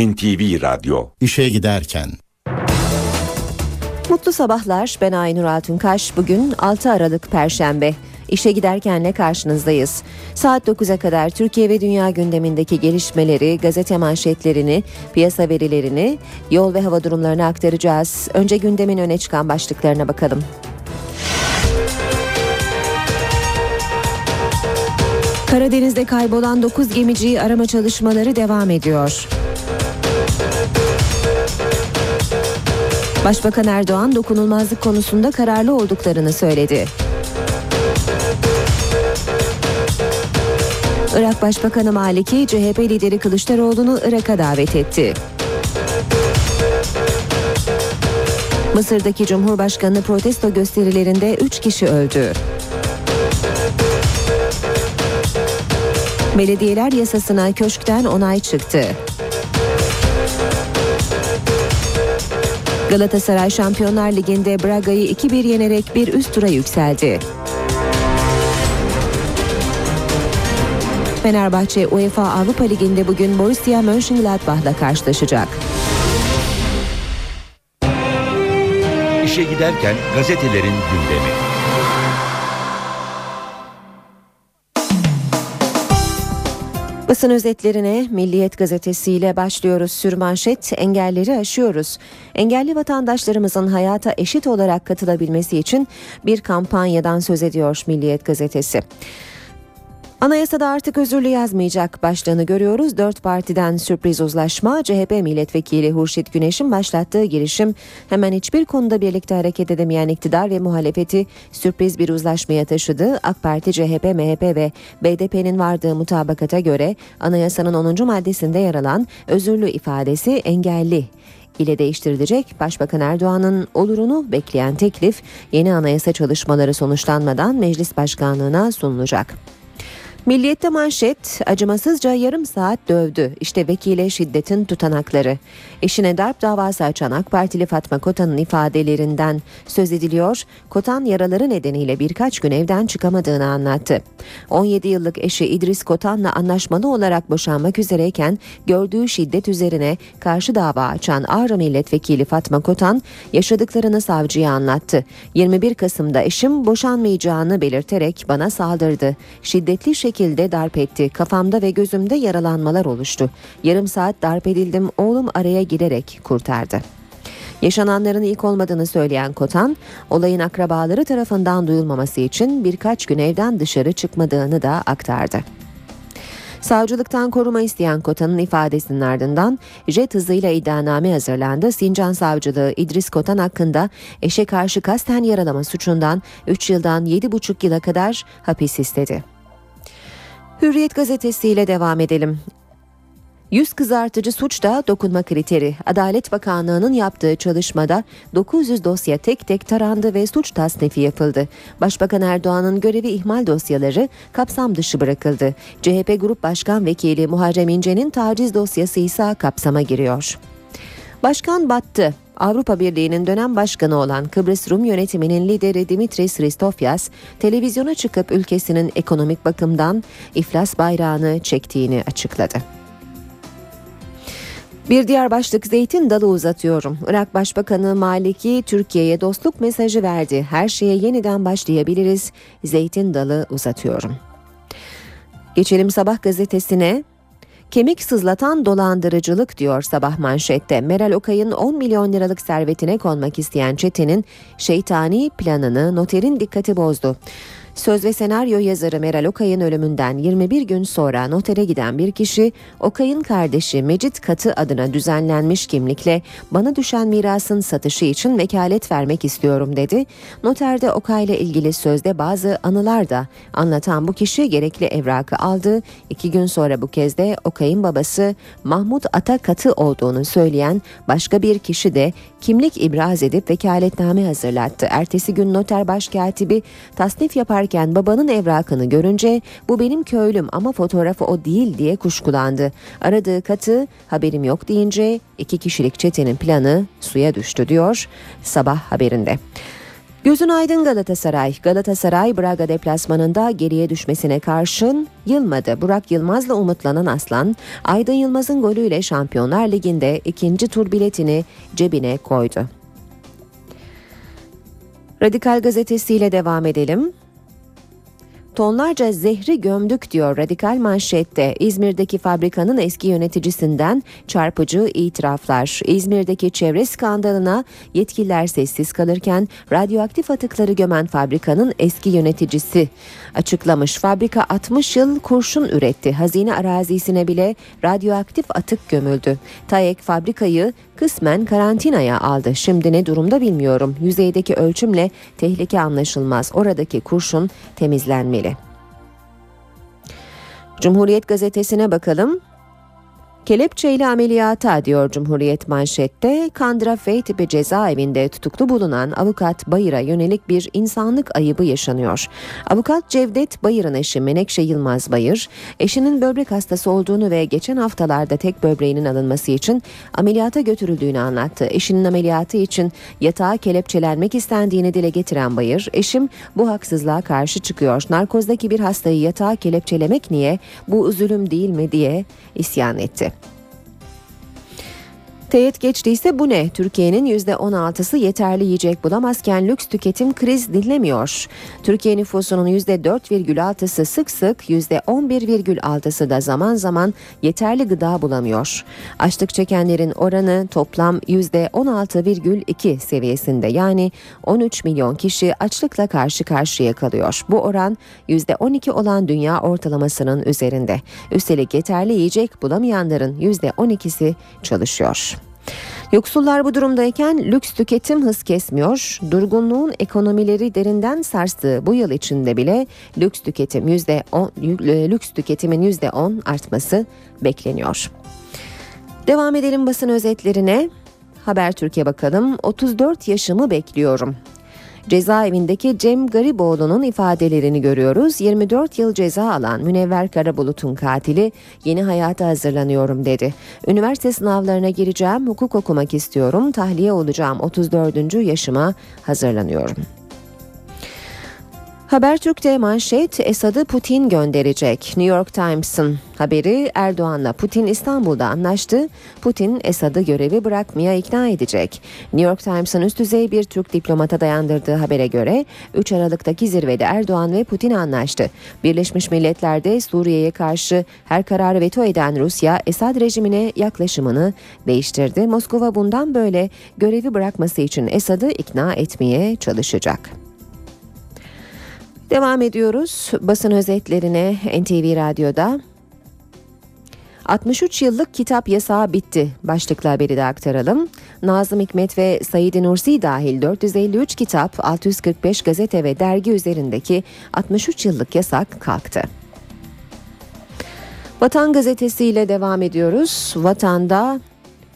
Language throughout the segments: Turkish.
NTV Radyo İşe giderken Mutlu sabahlar. Ben Aynur Altunkaş. Bugün 6 Aralık Perşembe. İşe giderkenle karşınızdayız. Saat 9'a kadar Türkiye ve dünya gündemindeki gelişmeleri, gazete manşetlerini, piyasa verilerini, yol ve hava durumlarını aktaracağız. Önce gündemin öne çıkan başlıklarına bakalım. Karadeniz'de kaybolan 9 gemiciyi arama çalışmaları devam ediyor. Başbakan Erdoğan dokunulmazlık konusunda kararlı olduklarını söyledi. Irak Başbakanı Maliki CHP lideri Kılıçdaroğlu'nu Irak'a davet etti. Mısır'daki Cumhurbaşkanı protesto gösterilerinde 3 kişi öldü. Belediyeler yasasına köşkten onay çıktı. Galatasaray Şampiyonlar Ligi'nde Braga'yı 2-1 yenerek bir üst tura yükseldi. Fenerbahçe UEFA Avrupa Ligi'nde bugün Borussia Mönchengladbach'la karşılaşacak. İşe giderken gazetelerin gündemi. Basın özetlerine Milliyet Gazetesi ile başlıyoruz. Sürmanşet engelleri aşıyoruz. Engelli vatandaşlarımızın hayata eşit olarak katılabilmesi için bir kampanyadan söz ediyor Milliyet Gazetesi. Anayasada artık özürlü yazmayacak başlığını görüyoruz. Dört partiden sürpriz uzlaşma CHP milletvekili Hurşit Güneş'in başlattığı girişim hemen hiçbir konuda birlikte hareket edemeyen iktidar ve muhalefeti sürpriz bir uzlaşmaya taşıdı. AK Parti, CHP, MHP ve BDP'nin vardığı mutabakata göre anayasanın 10. maddesinde yer alan özürlü ifadesi engelli ile değiştirilecek. Başbakan Erdoğan'ın olurunu bekleyen teklif yeni anayasa çalışmaları sonuçlanmadan meclis başkanlığına sunulacak. Milliyette manşet acımasızca yarım saat dövdü. İşte vekile şiddetin tutanakları. Eşine darp davası açan AK Partili Fatma Kotan'ın ifadelerinden söz ediliyor. Kotan yaraları nedeniyle birkaç gün evden çıkamadığını anlattı. 17 yıllık eşi İdris Kotan'la anlaşmalı olarak boşanmak üzereyken gördüğü şiddet üzerine karşı dava açan Ağrı Milletvekili Fatma Kotan yaşadıklarını savcıya anlattı. 21 Kasım'da eşim boşanmayacağını belirterek bana saldırdı. Şiddetli şekilde darp etti. Kafamda ve gözümde yaralanmalar oluştu. Yarım saat darp edildim. Oğlum araya girerek kurtardı. Yaşananların ilk olmadığını söyleyen Kotan, olayın akrabaları tarafından duyulmaması için birkaç gün evden dışarı çıkmadığını da aktardı. Savcılıktan koruma isteyen Kotan'ın ifadesinin ardından jet hızıyla iddianame hazırlandı. Sincan Savcılığı İdris Kotan hakkında eşe karşı kasten yaralama suçundan 3 yıldan 7,5 yıla kadar hapis istedi. Hürriyet gazetesiyle devam edelim. Yüz kızartıcı suçta dokunma kriteri. Adalet Bakanlığı'nın yaptığı çalışmada 900 dosya tek tek tarandı ve suç tasnifi yapıldı. Başbakan Erdoğan'ın görevi ihmal dosyaları kapsam dışı bırakıldı. CHP Grup Başkan Vekili Muharrem İnce'nin taciz dosyası ise kapsama giriyor. Başkan battı. Avrupa Birliği'nin dönem başkanı olan Kıbrıs Rum yönetiminin lideri Dimitris Christofyas televizyona çıkıp ülkesinin ekonomik bakımdan iflas bayrağını çektiğini açıkladı. Bir diğer başlık zeytin dalı uzatıyorum. Irak Başbakanı Maliki Türkiye'ye dostluk mesajı verdi. Her şeye yeniden başlayabiliriz. Zeytin dalı uzatıyorum. Geçelim sabah gazetesine. Kemik sızlatan dolandırıcılık diyor sabah manşette. Meral Okay'ın 10 milyon liralık servetine konmak isteyen çetenin şeytani planını noterin dikkati bozdu. Söz ve senaryo yazarı Meral Okay'ın ölümünden 21 gün sonra notere giden bir kişi Okay'ın kardeşi Mecit Katı adına düzenlenmiş kimlikle bana düşen mirasın satışı için vekalet vermek istiyorum dedi. Noterde Okay'la ilgili sözde bazı anılar da anlatan bu kişi gerekli evrakı aldı. İki gün sonra bu kez de Okay'ın babası Mahmut Ata Katı olduğunu söyleyen başka bir kişi de kimlik ibraz edip vekaletname hazırlattı. Ertesi gün noter başkatibi tasnif yaparken babanın evrakını görünce bu benim köylüm ama fotoğrafı o değil diye kuşkulandı. Aradığı katı haberim yok deyince iki kişilik çetenin planı suya düştü diyor sabah haberinde. Gözün aydın Galatasaray. Galatasaray Braga deplasmanında geriye düşmesine karşın yılmadı. Burak Yılmaz'la umutlanan Aslan, Aydın Yılmaz'ın golüyle Şampiyonlar Ligi'nde ikinci tur biletini cebine koydu. Radikal gazetesiyle devam edelim. Tonlarca zehri gömdük diyor radikal manşette. İzmir'deki fabrikanın eski yöneticisinden çarpıcı itiraflar. İzmir'deki çevre skandalına yetkililer sessiz kalırken radyoaktif atıkları gömen fabrikanın eski yöneticisi açıklamış. Fabrika 60 yıl kurşun üretti. Hazine arazisine bile radyoaktif atık gömüldü. TAEK fabrikayı kısmen karantinaya aldı. Şimdi ne durumda bilmiyorum. Yüzeydeki ölçümle tehlike anlaşılmaz. Oradaki kurşun temizlenmeli. Cumhuriyet gazetesine bakalım. Kelepçeyle ameliyata diyor Cumhuriyet manşette. Kandıra F cezaevinde tutuklu bulunan avukat Bayır'a yönelik bir insanlık ayıbı yaşanıyor. Avukat Cevdet Bayır'ın eşi Menekşe Yılmaz Bayır, eşinin böbrek hastası olduğunu ve geçen haftalarda tek böbreğinin alınması için ameliyata götürüldüğünü anlattı. Eşinin ameliyatı için yatağa kelepçelenmek istendiğini dile getiren Bayır, eşim bu haksızlığa karşı çıkıyor. Narkozdaki bir hastayı yatağa kelepçelemek niye, bu zulüm değil mi diye isyan etti. Teyit geçtiyse bu ne? Türkiye'nin %16'sı yeterli yiyecek bulamazken lüks tüketim kriz dinlemiyor. Türkiye nüfusunun %4,6'sı sık sık %11,6'sı da zaman zaman yeterli gıda bulamıyor. Açlık çekenlerin oranı toplam %16,2 seviyesinde yani 13 milyon kişi açlıkla karşı karşıya kalıyor. Bu oran %12 olan dünya ortalamasının üzerinde. Üstelik yeterli yiyecek bulamayanların %12'si çalışıyor. Yoksullar bu durumdayken lüks tüketim hız kesmiyor. Durgunluğun ekonomileri derinden sarstığı bu yıl içinde bile lüks tüketim %10 lüks tüketimin %10 artması bekleniyor. Devam edelim basın özetlerine. Haber Türkiye bakalım. 34 yaşımı bekliyorum. Cezaevindeki Cem Gariboğlu'nun ifadelerini görüyoruz. 24 yıl ceza alan Münevver Karabulut'un katili yeni hayata hazırlanıyorum dedi. Üniversite sınavlarına gireceğim, hukuk okumak istiyorum, tahliye olacağım 34. yaşıma hazırlanıyorum. Habertürk'te manşet Esad'ı Putin gönderecek. New York Times'ın haberi Erdoğan'la Putin İstanbul'da anlaştı. Putin Esad'ı görevi bırakmaya ikna edecek. New York Times'ın üst düzey bir Türk diplomata dayandırdığı habere göre 3 Aralık'taki zirvede Erdoğan ve Putin anlaştı. Birleşmiş Milletler'de Suriye'ye karşı her kararı veto eden Rusya Esad rejimine yaklaşımını değiştirdi. Moskova bundan böyle görevi bırakması için Esad'ı ikna etmeye çalışacak. Devam ediyoruz basın özetlerine NTV Radyo'da. 63 yıllık kitap yasağı bitti. Başlıklı haberi de aktaralım. Nazım Hikmet ve Said Nursi dahil 453 kitap, 645 gazete ve dergi üzerindeki 63 yıllık yasak kalktı. Vatan gazetesiyle devam ediyoruz. Vatanda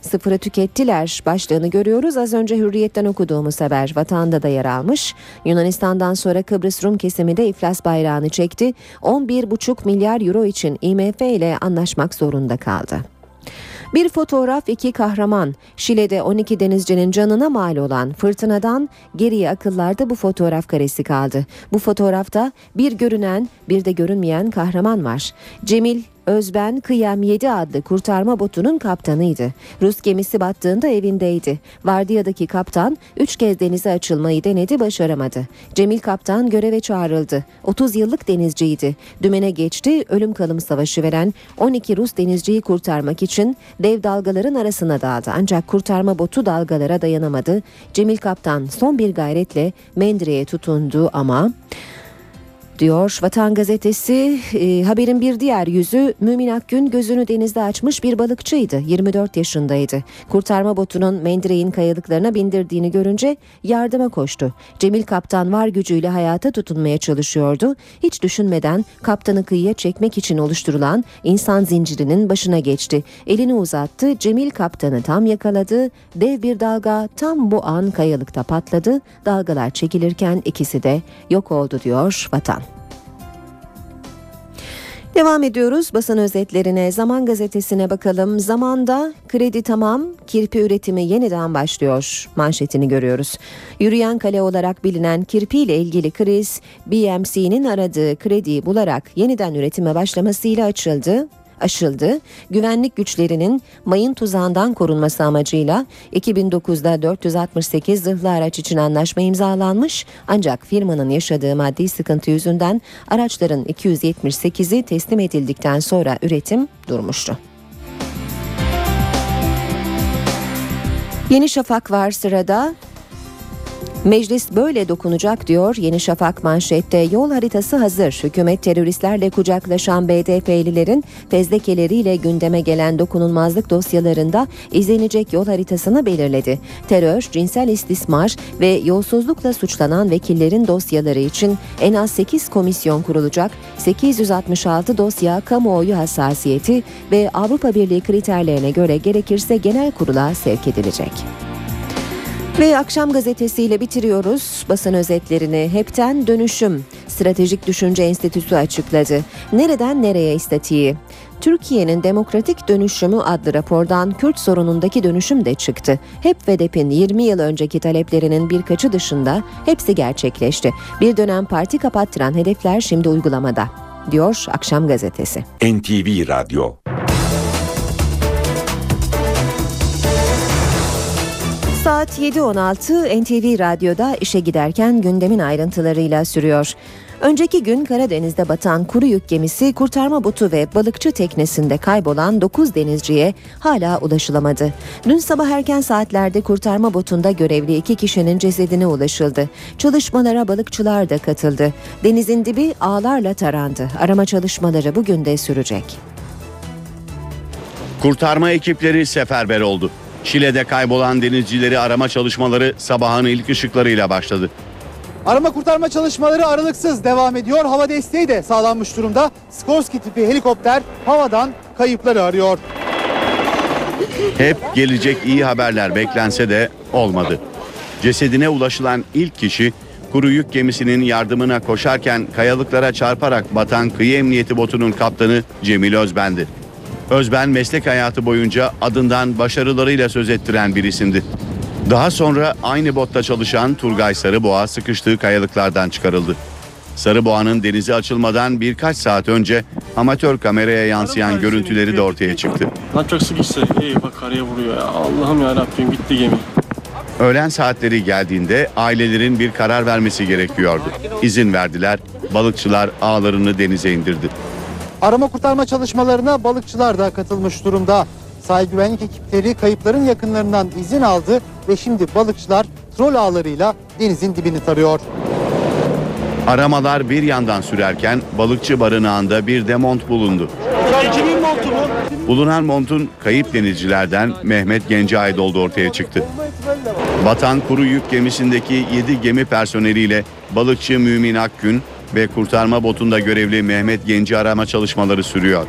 sıfırı tükettiler başlığını görüyoruz. Az önce Hürriyet'ten okuduğumuz haber vatanda da yer almış. Yunanistan'dan sonra Kıbrıs Rum kesimi de iflas bayrağını çekti. 11,5 milyar euro için IMF ile anlaşmak zorunda kaldı. Bir fotoğraf iki kahraman. Şile'de 12 denizcinin canına mal olan fırtınadan geriye akıllarda bu fotoğraf karesi kaldı. Bu fotoğrafta bir görünen bir de görünmeyen kahraman var. Cemil Özben Kıyam 7 adlı kurtarma botunun kaptanıydı. Rus gemisi battığında evindeydi. Vardiyadaki kaptan 3 kez denize açılmayı denedi başaramadı. Cemil kaptan göreve çağrıldı. 30 yıllık denizciydi. Dümene geçti ölüm kalım savaşı veren 12 Rus denizciyi kurtarmak için dev dalgaların arasına daldı. Ancak kurtarma botu dalgalara dayanamadı. Cemil kaptan son bir gayretle Mendire'ye tutundu ama diyor Vatan Gazetesi. E, haberin bir diğer yüzü Mümin Akgün gözünü denizde açmış bir balıkçıydı. 24 yaşındaydı. Kurtarma botunun Mendire'in kayalıklarına bindirdiğini görünce yardıma koştu. Cemil kaptan var gücüyle hayata tutunmaya çalışıyordu. Hiç düşünmeden kaptanı kıyıya çekmek için oluşturulan insan zincirinin başına geçti. Elini uzattı. Cemil kaptanı tam yakaladı. Dev bir dalga tam bu an kayalıkta patladı. Dalgalar çekilirken ikisi de yok oldu diyor Vatan. Devam ediyoruz basın özetlerine. Zaman gazetesine bakalım. Zamanda kredi tamam, kirpi üretimi yeniden başlıyor. Manşetini görüyoruz. Yürüyen kale olarak bilinen kirpi ile ilgili kriz, BMC'nin aradığı krediyi bularak yeniden üretime başlamasıyla açıldı aşıldı. Güvenlik güçlerinin mayın tuzağından korunması amacıyla 2009'da 468 zırhlı araç için anlaşma imzalanmış ancak firmanın yaşadığı maddi sıkıntı yüzünden araçların 278'i teslim edildikten sonra üretim durmuştu. Yeni Şafak var sırada. Meclis böyle dokunacak diyor Yeni Şafak manşette yol haritası hazır. Hükümet teröristlerle kucaklaşan BDP'lilerin fezlekeleriyle gündeme gelen dokunulmazlık dosyalarında izlenecek yol haritasını belirledi. Terör, cinsel istismar ve yolsuzlukla suçlanan vekillerin dosyaları için en az 8 komisyon kurulacak. 866 dosya kamuoyu hassasiyeti ve Avrupa Birliği kriterlerine göre gerekirse genel kurula sevk edilecek. Ve akşam gazetesiyle bitiriyoruz basın özetlerini. Hepten dönüşüm. Stratejik Düşünce Enstitüsü açıkladı. Nereden nereye istatiği? Türkiye'nin Demokratik Dönüşümü adlı rapordan Kürt sorunundaki dönüşüm de çıktı. HEP ve DEP'in 20 yıl önceki taleplerinin birkaçı dışında hepsi gerçekleşti. Bir dönem parti kapattıran hedefler şimdi uygulamada, diyor Akşam Gazetesi. NTV Radyo Saat 7.16 NTV Radyo'da işe giderken gündemin ayrıntılarıyla sürüyor. Önceki gün Karadeniz'de batan kuru yük gemisi kurtarma botu ve balıkçı teknesinde kaybolan 9 denizciye hala ulaşılamadı. Dün sabah erken saatlerde kurtarma botunda görevli iki kişinin cesedine ulaşıldı. Çalışmalara balıkçılar da katıldı. Denizin dibi ağlarla tarandı. Arama çalışmaları bugün de sürecek. Kurtarma ekipleri seferber oldu. Şile'de kaybolan denizcileri arama çalışmaları sabahın ilk ışıklarıyla başladı. Arama kurtarma çalışmaları aralıksız devam ediyor. Hava desteği de sağlanmış durumda. Skorsky tipi helikopter havadan kayıpları arıyor. Hep gelecek iyi haberler beklense de olmadı. Cesedine ulaşılan ilk kişi kuru yük gemisinin yardımına koşarken kayalıklara çarparak batan kıyı emniyeti botunun kaptanı Cemil Özben'di. Özben meslek hayatı boyunca adından başarılarıyla söz ettiren bir isimdi. Daha sonra aynı botta çalışan Turgay Sarıboğa sıkıştığı kayalıklardan çıkarıldı. Sarıboğa'nın denize açılmadan birkaç saat önce amatör kameraya yansıyan görüntüleri de ortaya çıktı. Lan çok sıkıştı. İyi bak karaya vuruyor ya. Allah'ım ya Rabbim gitti gemi. Öğlen saatleri geldiğinde ailelerin bir karar vermesi gerekiyordu. İzin verdiler, balıkçılar ağlarını denize indirdi. Arama kurtarma çalışmalarına balıkçılar da katılmış durumda. Sahil güvenlik ekipleri kayıpların yakınlarından izin aldı ve şimdi balıkçılar trol ağlarıyla denizin dibini tarıyor. Aramalar bir yandan sürerken balıkçı barınağında bir de mont bulundu. Kimin montu bu? Bulunan montun kayıp denizcilerden Mehmet Gence ait olduğu ortaya çıktı. Batan kuru yük gemisindeki 7 gemi personeliyle balıkçı Mümin Akgün ve kurtarma botunda görevli Mehmet Genci arama çalışmaları sürüyor.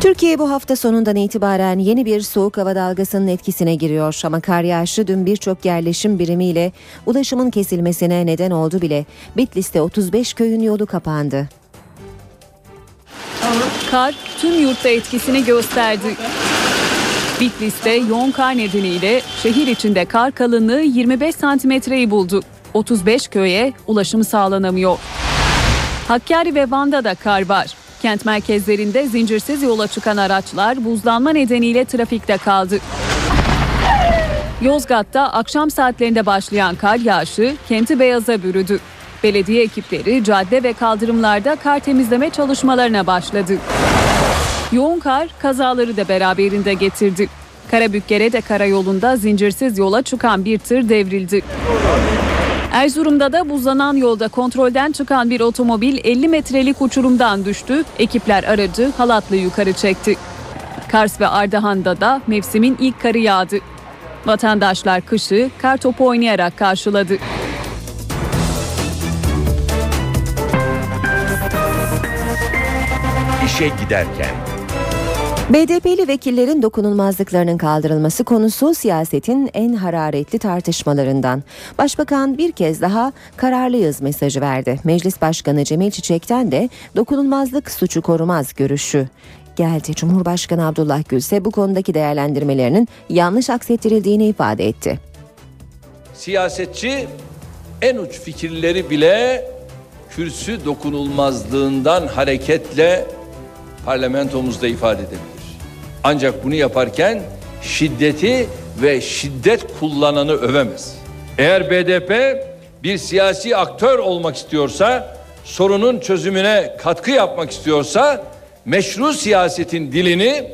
Türkiye bu hafta sonundan itibaren yeni bir soğuk hava dalgasının etkisine giriyor. Ama kar yağışı dün birçok yerleşim birimiyle ulaşımın kesilmesine neden oldu bile. Bitlis'te 35 köyün yolu kapandı. Kar tüm yurtta etkisini gösterdi. Bitlis'te yoğun kar nedeniyle şehir içinde kar kalınlığı 25 santimetreyi buldu. 35 köye ulaşım sağlanamıyor. Hakkari ve Van'da da kar var. Kent merkezlerinde zincirsiz yola çıkan araçlar buzlanma nedeniyle trafikte kaldı. Yozgat'ta akşam saatlerinde başlayan kar yağışı kenti beyaza bürüdü. Belediye ekipleri cadde ve kaldırımlarda kar temizleme çalışmalarına başladı. Yoğun kar kazaları da beraberinde getirdi. Karabükkere'de karayolunda zincirsiz yola çıkan bir tır devrildi. Erzurum'da da buzlanan yolda kontrolden çıkan bir otomobil 50 metrelik uçurumdan düştü. Ekipler aracı halatla yukarı çekti. Kars ve Ardahan'da da mevsimin ilk karı yağdı. Vatandaşlar kışı kar topu oynayarak karşıladı. İşe giderken BDP'li vekillerin dokunulmazlıklarının kaldırılması konusu siyasetin en hararetli tartışmalarından. Başbakan bir kez daha kararlıyız mesajı verdi. Meclis Başkanı Cemil Çiçek'ten de dokunulmazlık suçu korumaz görüşü geldi. Cumhurbaşkanı Abdullah Gül ise bu konudaki değerlendirmelerinin yanlış aksettirildiğini ifade etti. Siyasetçi en uç fikirleri bile kürsü dokunulmazlığından hareketle parlamentomuzda ifade edebilir. Ancak bunu yaparken şiddeti ve şiddet kullananı övemez. Eğer BDP bir siyasi aktör olmak istiyorsa, sorunun çözümüne katkı yapmak istiyorsa meşru siyasetin dilini,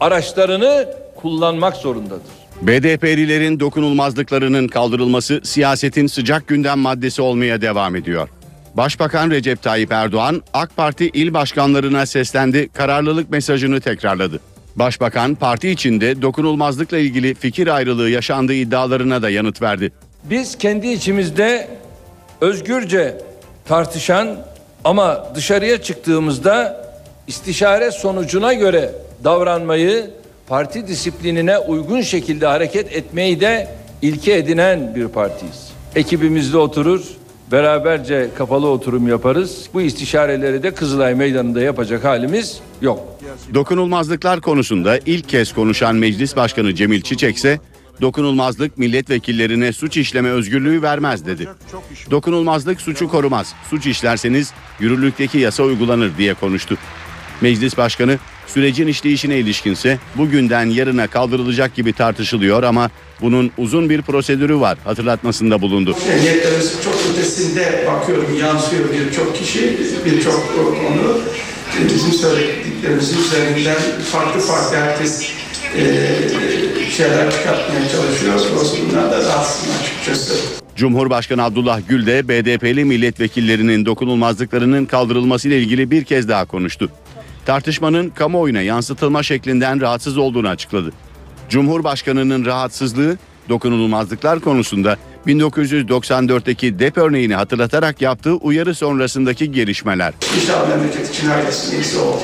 araçlarını kullanmak zorundadır. BDP'lilerin dokunulmazlıklarının kaldırılması siyasetin sıcak gündem maddesi olmaya devam ediyor. Başbakan Recep Tayyip Erdoğan AK Parti il başkanlarına seslendi, kararlılık mesajını tekrarladı. Başbakan parti içinde dokunulmazlıkla ilgili fikir ayrılığı yaşandığı iddialarına da yanıt verdi. Biz kendi içimizde özgürce tartışan ama dışarıya çıktığımızda istişare sonucuna göre davranmayı, parti disiplinine uygun şekilde hareket etmeyi de ilke edinen bir partiyiz. Ekibimizle oturur, beraberce kapalı oturum yaparız. Bu istişareleri de Kızılay Meydanı'nda yapacak halimiz yok. Dokunulmazlıklar konusunda ilk kez konuşan Meclis Başkanı Cemil Çiçek ise dokunulmazlık milletvekillerine suç işleme özgürlüğü vermez dedi. Dokunulmazlık suçu korumaz. Suç işlerseniz yürürlükteki yasa uygulanır diye konuştu. Meclis Başkanı sürecin işleyişine ilişkinse bugünden yarına kaldırılacak gibi tartışılıyor ama bunun uzun bir prosedürü var hatırlatmasında bulundu. Niyetlerimiz çok ötesinde bakıyorum yansıyor birçok kişi, birçok konu. Bizim söylediklerimizin üzerinden farklı farklı herkes e, şeyler çıkartmaya çalışıyor. Dolayısıyla bunlar da rahatsızım açıkçası. Cumhurbaşkanı Abdullah Gül de BDP'li milletvekillerinin dokunulmazlıklarının kaldırılması ile ilgili bir kez daha konuştu. Tartışmanın kamuoyuna yansıtılma şeklinden rahatsız olduğunu açıkladı. Cumhurbaşkanının rahatsızlığı dokunulmazlıklar konusunda 1994'teki DEP örneğini hatırlatarak yaptığı uyarı sonrasındaki gelişmeler. İnşallah memleket için herkesin iyisi olur.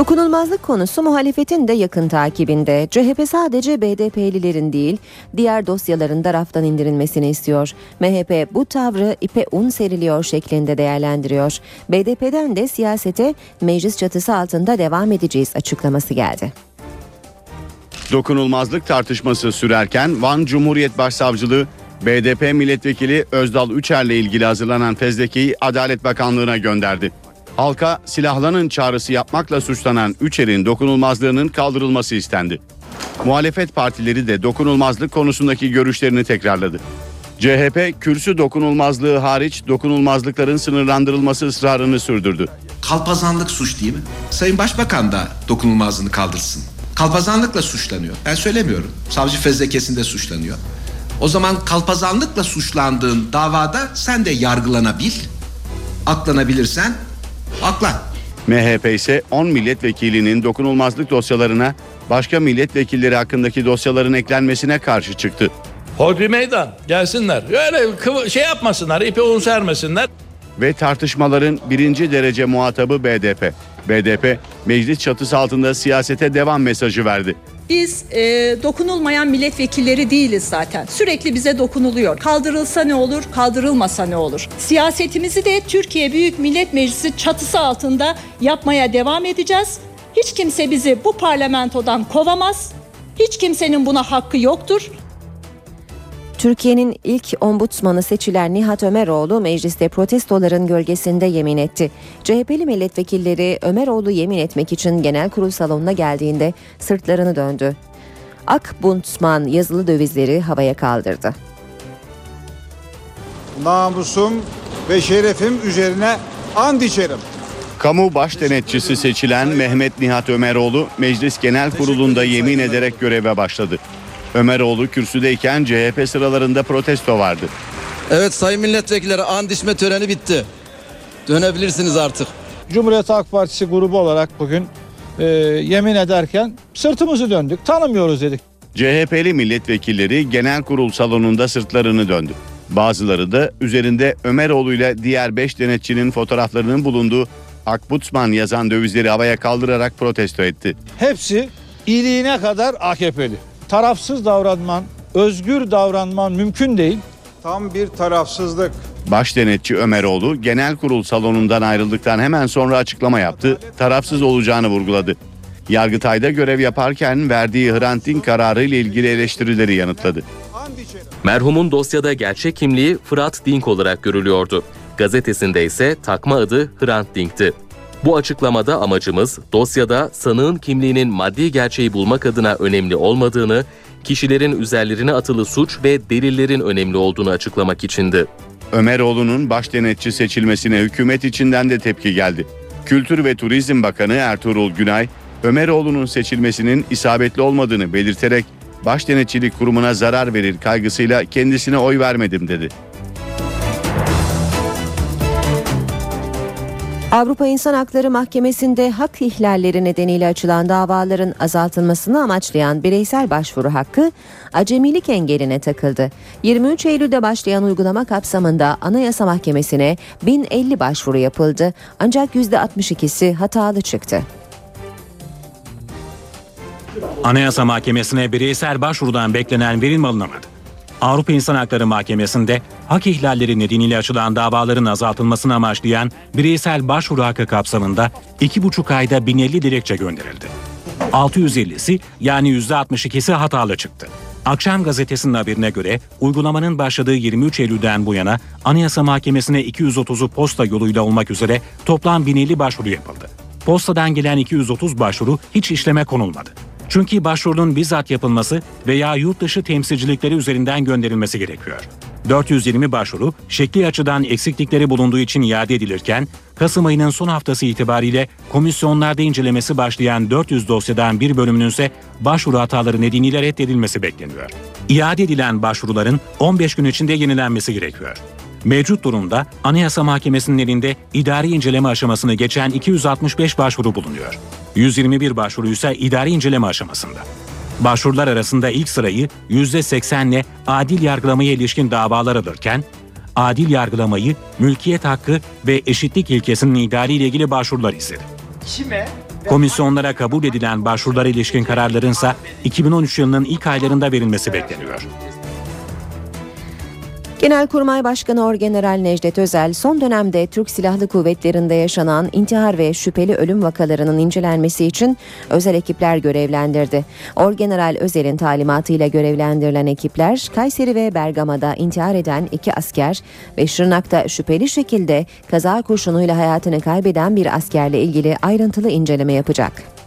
Dokunulmazlık konusu muhalefetin de yakın takibinde. CHP sadece BDP'lilerin değil, diğer dosyaların da raftan indirilmesini istiyor. MHP bu tavrı ipe un seriliyor şeklinde değerlendiriyor. BDP'den de siyasete meclis çatısı altında devam edeceğiz açıklaması geldi. Dokunulmazlık tartışması sürerken Van Cumhuriyet Başsavcılığı BDP milletvekili Özdal Üçer'le ilgili hazırlanan fezlekeyi Adalet Bakanlığı'na gönderdi. Halka silahlanın çağrısı yapmakla suçlanan Üçer'in dokunulmazlığının kaldırılması istendi. Muhalefet partileri de dokunulmazlık konusundaki görüşlerini tekrarladı. CHP kürsü dokunulmazlığı hariç dokunulmazlıkların sınırlandırılması ısrarını sürdürdü. Kalpazanlık suç değil mi? Sayın Başbakan da dokunulmazlığını kaldırsın. Kalpazanlıkla suçlanıyor. Ben söylemiyorum. Savcı fezlekesinde suçlanıyor. O zaman kalpazanlıkla suçlandığın davada sen de yargılanabil. Aklanabilirsen aklan. MHP ise 10 milletvekilinin dokunulmazlık dosyalarına başka milletvekilleri hakkındaki dosyaların eklenmesine karşı çıktı. Hodri meydan gelsinler. Öyle şey yapmasınlar, ipi un sermesinler. Ve tartışmaların birinci derece muhatabı BDP. BDP meclis çatısı altında siyasete devam mesajı verdi. Biz e, dokunulmayan milletvekilleri değiliz zaten. Sürekli bize dokunuluyor. Kaldırılsa ne olur, kaldırılmasa ne olur? Siyasetimizi de Türkiye Büyük Millet Meclisi çatısı altında yapmaya devam edeceğiz. Hiç kimse bizi bu parlamentodan kovamaz. Hiç kimsenin buna hakkı yoktur. Türkiye'nin ilk ombudsmanı seçilen Nihat Ömeroğlu mecliste protestoların gölgesinde yemin etti. CHP'li milletvekilleri Ömeroğlu yemin etmek için genel kurul salonuna geldiğinde sırtlarını döndü. Ak Buntsman yazılı dövizleri havaya kaldırdı. namusum ve şerefim üzerine and içerim. Kamu baş denetçisi seçilen Mehmet Nihat Ömeroğlu Meclis Genel Kurulu'nda yemin ederek göreve başladı. Ömeroğlu kürsüdeyken CHP sıralarında protesto vardı. Evet sayın milletvekilleri and içme töreni bitti. Dönebilirsiniz artık. Cumhuriyet Halk Partisi grubu olarak bugün e, yemin ederken sırtımızı döndük. Tanımıyoruz dedik. CHP'li milletvekilleri genel kurul salonunda sırtlarını döndü. Bazıları da üzerinde Ömeroğlu ile diğer 5 denetçinin fotoğraflarının bulunduğu Akbutsman yazan dövizleri havaya kaldırarak protesto etti. Hepsi iliğine kadar AKP'li. Tarafsız davranman, özgür davranman mümkün değil. Tam bir tarafsızlık. Baş denetçi Ömeroğlu genel kurul salonundan ayrıldıktan hemen sonra açıklama yaptı. Tarafsız olacağını vurguladı. Yargıtay'da görev yaparken verdiği Hrant Dink kararı ile ilgili eleştirileri yanıtladı. Merhumun dosyada gerçek kimliği Fırat Dink olarak görülüyordu. Gazetesinde ise takma adı Hrant Dink'ti. Bu açıklamada amacımız dosyada sanığın kimliğinin maddi gerçeği bulmak adına önemli olmadığını, kişilerin üzerlerine atılı suç ve delillerin önemli olduğunu açıklamak içindi. Ömeroğlu'nun baş denetçi seçilmesine hükümet içinden de tepki geldi. Kültür ve Turizm Bakanı Ertuğrul Günay, Ömeroğlu'nun seçilmesinin isabetli olmadığını belirterek baş denetçilik kurumuna zarar verir kaygısıyla kendisine oy vermedim dedi. Avrupa İnsan Hakları Mahkemesi'nde hak ihlalleri nedeniyle açılan davaların azaltılmasını amaçlayan bireysel başvuru hakkı acemilik engeline takıldı. 23 Eylül'de başlayan uygulama kapsamında Anayasa Mahkemesi'ne 1050 başvuru yapıldı ancak %62'si hatalı çıktı. Anayasa Mahkemesi'ne bireysel başvurudan beklenen verim alınamadı. Avrupa İnsan Hakları Mahkemesi'nde hak ihlalleri nedeniyle açılan davaların azaltılmasını amaçlayan bireysel başvuru hakkı kapsamında 2,5 ayda 1050 dilekçe gönderildi. 650'si yani %62'si hatalı çıktı. Akşam gazetesinin haberine göre uygulamanın başladığı 23 Eylül'den bu yana Anayasa Mahkemesi'ne 230'u posta yoluyla olmak üzere toplam 1050 başvuru yapıldı. Postadan gelen 230 başvuru hiç işleme konulmadı. Çünkü başvurunun bizzat yapılması veya yurt dışı temsilcilikleri üzerinden gönderilmesi gerekiyor. 420 başvuru şekli açıdan eksiklikleri bulunduğu için iade edilirken Kasım ayının son haftası itibariyle komisyonlarda incelemesi başlayan 400 dosyadan bir bölümünün ise başvuru hataları nedeniyle reddedilmesi bekleniyor. İade edilen başvuruların 15 gün içinde yenilenmesi gerekiyor. Mevcut durumda Anayasa Mahkemesi'nin elinde idari inceleme aşamasını geçen 265 başvuru bulunuyor. 121 başvuru ise idari inceleme aşamasında. Başvurular arasında ilk sırayı %80'le adil yargılamaya ilişkin davalar alırken, adil yargılamayı, mülkiyet hakkı ve eşitlik ilkesinin ihlaliyle ilgili başvurular izledi. Komisyonlara kabul edilen başvurulara ilişkin kararların ise 2013 yılının ilk aylarında verilmesi bekleniyor. Genelkurmay Başkanı Orgeneral Necdet Özel son dönemde Türk Silahlı Kuvvetleri'nde yaşanan intihar ve şüpheli ölüm vakalarının incelenmesi için özel ekipler görevlendirdi. Orgeneral Özel'in talimatıyla görevlendirilen ekipler Kayseri ve Bergama'da intihar eden iki asker ve Şırnak'ta şüpheli şekilde kaza kurşunuyla hayatını kaybeden bir askerle ilgili ayrıntılı inceleme yapacak.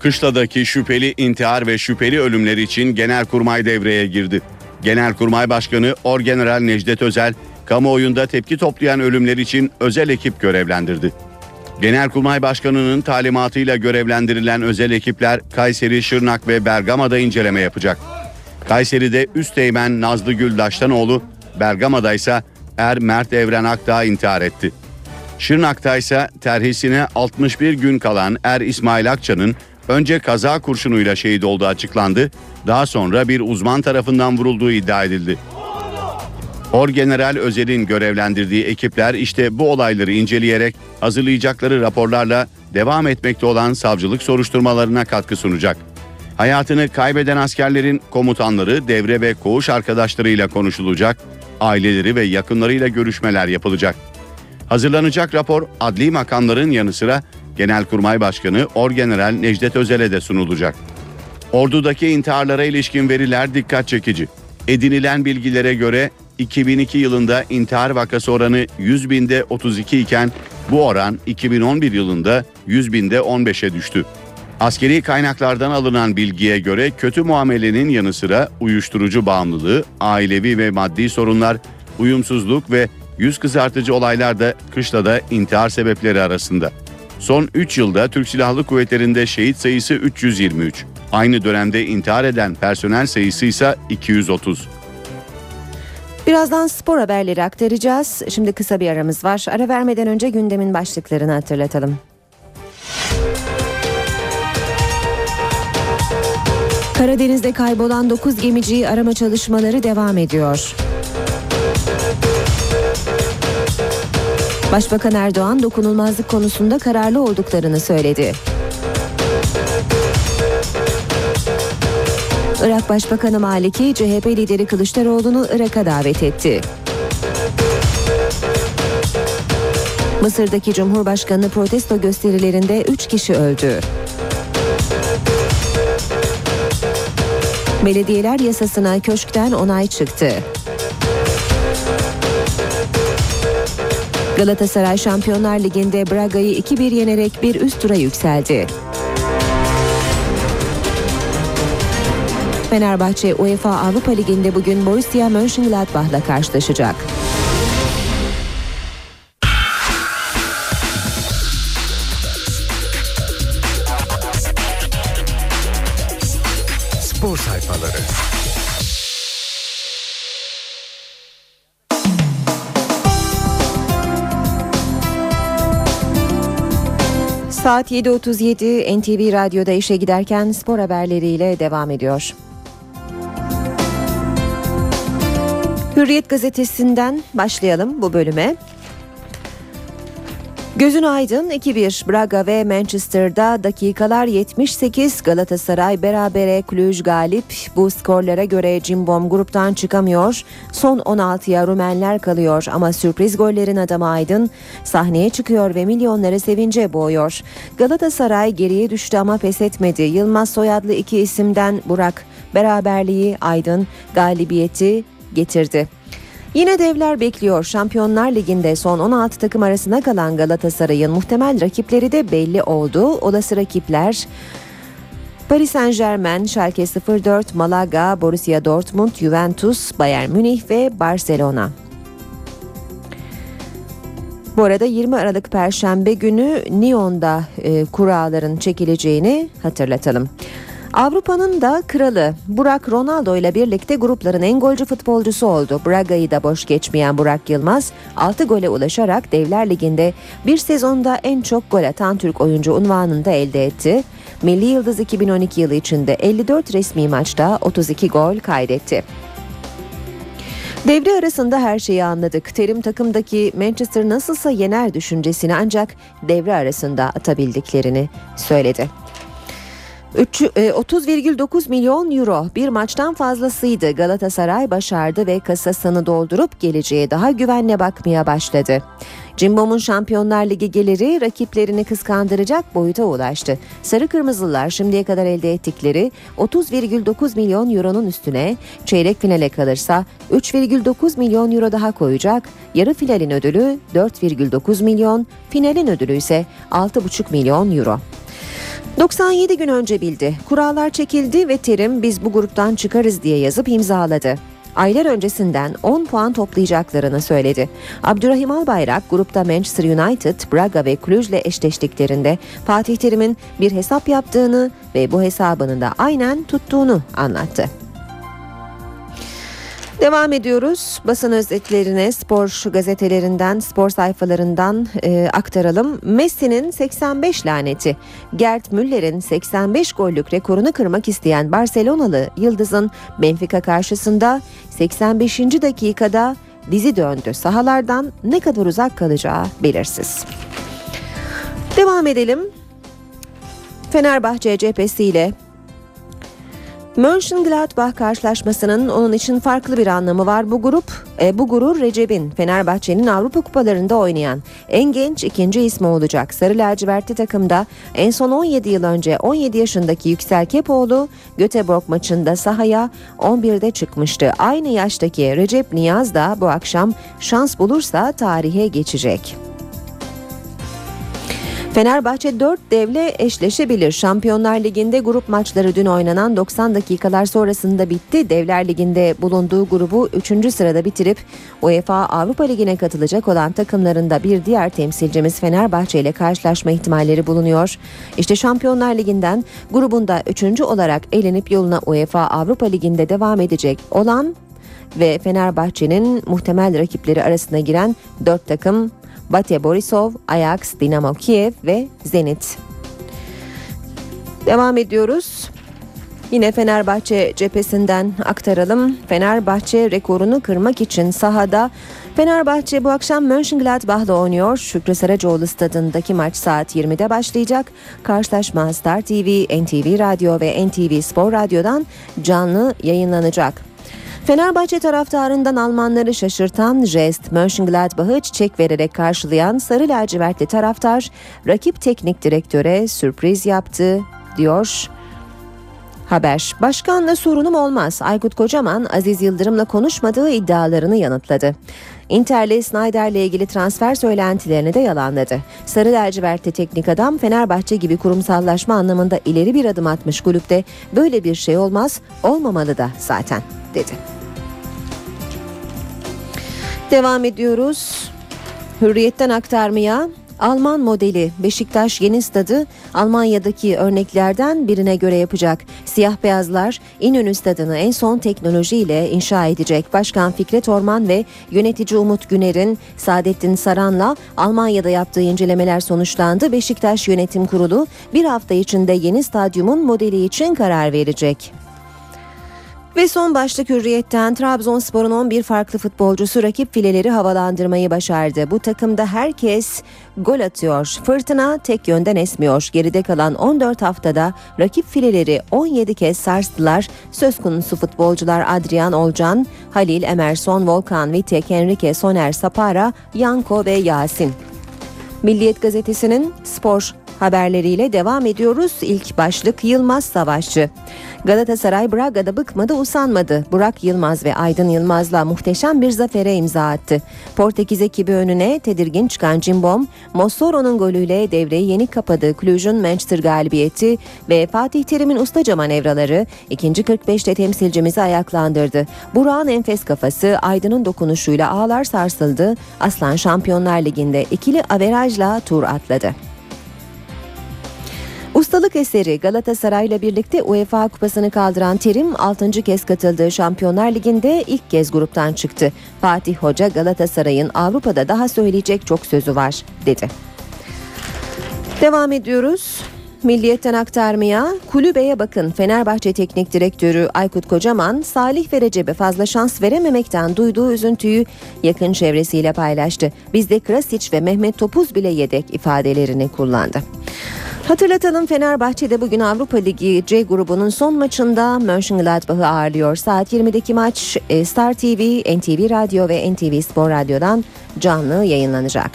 Kışladaki şüpheli intihar ve şüpheli ölümler için Genelkurmay devreye girdi. Genelkurmay Başkanı Orgeneral Necdet Özel, kamuoyunda tepki toplayan ölümler için özel ekip görevlendirdi. Genelkurmay Başkanı'nın talimatıyla görevlendirilen özel ekipler Kayseri, Şırnak ve Bergama'da inceleme yapacak. Kayseri'de Üsteğmen Nazlı Gül Daştanoğlu, Bergama'da ise Er Mert Evren Akdağ intihar etti. Şırnak'ta ise terhisine 61 gün kalan Er İsmail Akça'nın önce kaza kurşunuyla şehit olduğu açıklandı, daha sonra bir uzman tarafından vurulduğu iddia edildi. Orgeneral Özel'in görevlendirdiği ekipler işte bu olayları inceleyerek hazırlayacakları raporlarla devam etmekte olan savcılık soruşturmalarına katkı sunacak. Hayatını kaybeden askerlerin komutanları, devre ve koğuş arkadaşlarıyla konuşulacak, aileleri ve yakınlarıyla görüşmeler yapılacak. Hazırlanacak rapor adli makamların yanı sıra Genelkurmay Başkanı Orgeneral Necdet Özel'e de sunulacak. Ordudaki intiharlara ilişkin veriler dikkat çekici. Edinilen bilgilere göre 2002 yılında intihar vakası oranı 100 binde 32 iken bu oran 2011 yılında 100 binde 15'e düştü. Askeri kaynaklardan alınan bilgiye göre kötü muamelenin yanı sıra uyuşturucu bağımlılığı, ailevi ve maddi sorunlar, uyumsuzluk ve yüz kızartıcı olaylar da kışlada intihar sebepleri arasında. Son 3 yılda Türk Silahlı Kuvvetleri'nde şehit sayısı 323. Aynı dönemde intihar eden personel sayısı ise 230. Birazdan spor haberleri aktaracağız. Şimdi kısa bir aramız var. Ara vermeden önce gündemin başlıklarını hatırlatalım. Karadeniz'de kaybolan 9 gemiciyi arama çalışmaları devam ediyor. Başbakan Erdoğan dokunulmazlık konusunda kararlı olduklarını söyledi. Irak Başbakanı Maliki CHP lideri Kılıçdaroğlu'nu Irak'a davet etti. Mısır'daki Cumhurbaşkanı protesto gösterilerinde 3 kişi öldü. Belediyeler yasasına köşkten onay çıktı. Galatasaray Şampiyonlar Ligi'nde Braga'yı 2-1 yenerek bir üst tura yükseldi. Fenerbahçe UEFA Avrupa Ligi'nde bugün Borussia Mönchengladbach'la karşılaşacak. Saat 7.37 NTV Radyo'da işe giderken spor haberleriyle devam ediyor. Hürriyet gazetesinden başlayalım bu bölüme. Gözün aydın 2-1 Braga ve Manchester'da dakikalar 78 Galatasaray berabere Cluj galip. Bu skorlara göre Cimbom gruptan çıkamıyor. Son 16'ya Rumenler kalıyor ama sürpriz gollerin adamı Aydın sahneye çıkıyor ve milyonları sevince boğuyor. Galatasaray geriye düştü ama pes etmedi. Yılmaz soyadlı iki isimden Burak beraberliği Aydın galibiyeti getirdi. Yine devler bekliyor. Şampiyonlar Ligi'nde son 16 takım arasına kalan Galatasaray'ın muhtemel rakipleri de belli oldu. Olası rakipler Paris Saint Germain, Schalke 04, Malaga, Borussia Dortmund, Juventus, Bayern Münih ve Barcelona. Bu arada 20 Aralık Perşembe günü Nyon'da e, kuralların çekileceğini hatırlatalım. Avrupa'nın da kralı Burak Ronaldo ile birlikte grupların en golcü futbolcusu oldu. Braga'yı da boş geçmeyen Burak Yılmaz 6 gole ulaşarak Devler Ligi'nde bir sezonda en çok gol atan Türk oyuncu unvanını da elde etti. Milli Yıldız 2012 yılı içinde 54 resmi maçta 32 gol kaydetti. Devre arasında her şeyi anladık. Terim takımdaki Manchester nasılsa yener düşüncesini ancak devre arasında atabildiklerini söyledi. 30,9 e, milyon euro bir maçtan fazlasıydı. Galatasaray başardı ve kasasını doldurup geleceğe daha güvenle bakmaya başladı. Cimbom'un Şampiyonlar Ligi geliri rakiplerini kıskandıracak boyuta ulaştı. Sarı Kırmızılar şimdiye kadar elde ettikleri 30,9 milyon euronun üstüne çeyrek finale kalırsa 3,9 milyon euro daha koyacak. Yarı finalin ödülü 4,9 milyon, finalin ödülü ise 6,5 milyon euro. 97 gün önce bildi. Kurallar çekildi ve Terim biz bu gruptan çıkarız diye yazıp imzaladı. Aylar öncesinden 10 puan toplayacaklarını söyledi. Abdurrahim Albayrak grupta Manchester United, Braga ve Cluj ile eşleştiklerinde Fatih Terim'in bir hesap yaptığını ve bu hesabını da aynen tuttuğunu anlattı. Devam ediyoruz. Basın özetlerine spor gazetelerinden, spor sayfalarından e, aktaralım. Messi'nin 85 laneti, Gerd Müller'in 85 gollük rekorunu kırmak isteyen Barcelonalı Yıldız'ın Benfica karşısında 85. dakikada dizi döndü. Sahalardan ne kadar uzak kalacağı belirsiz. Devam edelim. Fenerbahçe cephesiyle Mönchengladbach karşılaşmasının onun için farklı bir anlamı var. Bu grup, e, bu gurur Recep'in Fenerbahçe'nin Avrupa kupalarında oynayan en genç ikinci ismi olacak. Sarı lacivertli takımda en son 17 yıl önce 17 yaşındaki Yüksel Kepoğlu Göteborg maçında sahaya 11'de çıkmıştı. Aynı yaştaki Recep Niyaz da bu akşam şans bulursa tarihe geçecek. Fenerbahçe 4 devle eşleşebilir. Şampiyonlar Ligi'nde grup maçları dün oynanan 90 dakikalar sonrasında bitti. Devler Ligi'nde bulunduğu grubu 3. sırada bitirip UEFA Avrupa Ligi'ne katılacak olan takımlarında bir diğer temsilcimiz Fenerbahçe ile karşılaşma ihtimalleri bulunuyor. İşte Şampiyonlar Ligi'nden grubunda 3. olarak elenip yoluna UEFA Avrupa Ligi'nde devam edecek olan ve Fenerbahçe'nin muhtemel rakipleri arasına giren 4 takım Batya Borisov, Ajax, Dinamo Kiev ve Zenit. Devam ediyoruz. Yine Fenerbahçe cephesinden aktaralım. Fenerbahçe rekorunu kırmak için sahada Fenerbahçe bu akşam Mönchengladbach'la oynuyor. Şükrü Saracoğlu stadındaki maç saat 20'de başlayacak. Karşılaşma Star TV, NTV Radyo ve NTV Spor Radyo'dan canlı yayınlanacak. Fenerbahçe taraftarından Almanları şaşırtan jest Mönchengladbach'ı çiçek vererek karşılayan sarı lacivertli taraftar rakip teknik direktöre sürpriz yaptı diyor Haber. Başkanla sorunum olmaz. Aykut Kocaman Aziz Yıldırım'la konuşmadığı iddialarını yanıtladı. Inter'le Snyder'le ilgili transfer söylentilerini de yalanladı. Sarı lacivertli teknik adam Fenerbahçe gibi kurumsallaşma anlamında ileri bir adım atmış kulüpte böyle bir şey olmaz, olmamalı da zaten dedi. Devam ediyoruz. Hürriyetten aktarmaya Alman modeli Beşiktaş yeni stadı Almanya'daki örneklerden birine göre yapacak. Siyah beyazlar İnönü stadını en son teknolojiyle inşa edecek. Başkan Fikret Orman ve yönetici Umut Güner'in Saadettin Saran'la Almanya'da yaptığı incelemeler sonuçlandı. Beşiktaş Yönetim Kurulu bir hafta içinde yeni stadyumun modeli için karar verecek. Ve son başlık hürriyetten Trabzonspor'un 11 farklı futbolcusu rakip fileleri havalandırmayı başardı. Bu takımda herkes gol atıyor. Fırtına tek yönden esmiyor. Geride kalan 14 haftada rakip fileleri 17 kez sarstılar. Söz konusu futbolcular Adrian Olcan, Halil Emerson, Volkan Vitek, Enrique Soner Sapara, Yanko ve Yasin. Milliyet gazetesinin spor haberleriyle devam ediyoruz. İlk başlık Yılmaz Savaşçı. Galatasaray Braga'da bıkmadı usanmadı. Burak Yılmaz ve Aydın Yılmaz'la muhteşem bir zafere imza attı. Portekiz ekibi önüne tedirgin çıkan Cimbom, Mossoro'nun golüyle devreyi yeni kapadı. Cluj'un Manchester galibiyeti ve Fatih Terim'in ustaca manevraları ikinci 45'te temsilcimizi ayaklandırdı. Burak'ın enfes kafası Aydın'ın dokunuşuyla ağlar sarsıldı. Aslan Şampiyonlar Ligi'nde ikili averajla tur atladı. Ustalık eseri Galatasaray'la birlikte UEFA Kupası'nı kaldıran Terim 6. kez katıldığı Şampiyonlar Ligi'nde ilk kez gruptan çıktı. Fatih Hoca Galatasaray'ın Avrupa'da daha söyleyecek çok sözü var dedi. Devam ediyoruz. Milliyetten aktarmaya kulübeye bakın Fenerbahçe Teknik Direktörü Aykut Kocaman Salih ve Recep'e fazla şans verememekten duyduğu üzüntüyü yakın çevresiyle paylaştı. Bizde Krasic ve Mehmet Topuz bile yedek ifadelerini kullandı. Hatırlatalım Fenerbahçe'de bugün Avrupa Ligi C grubunun son maçında Mönchengladbach'ı ağırlıyor. Saat 20'deki maç e, Star TV, NTV Radyo ve NTV Spor Radyo'dan canlı yayınlanacak.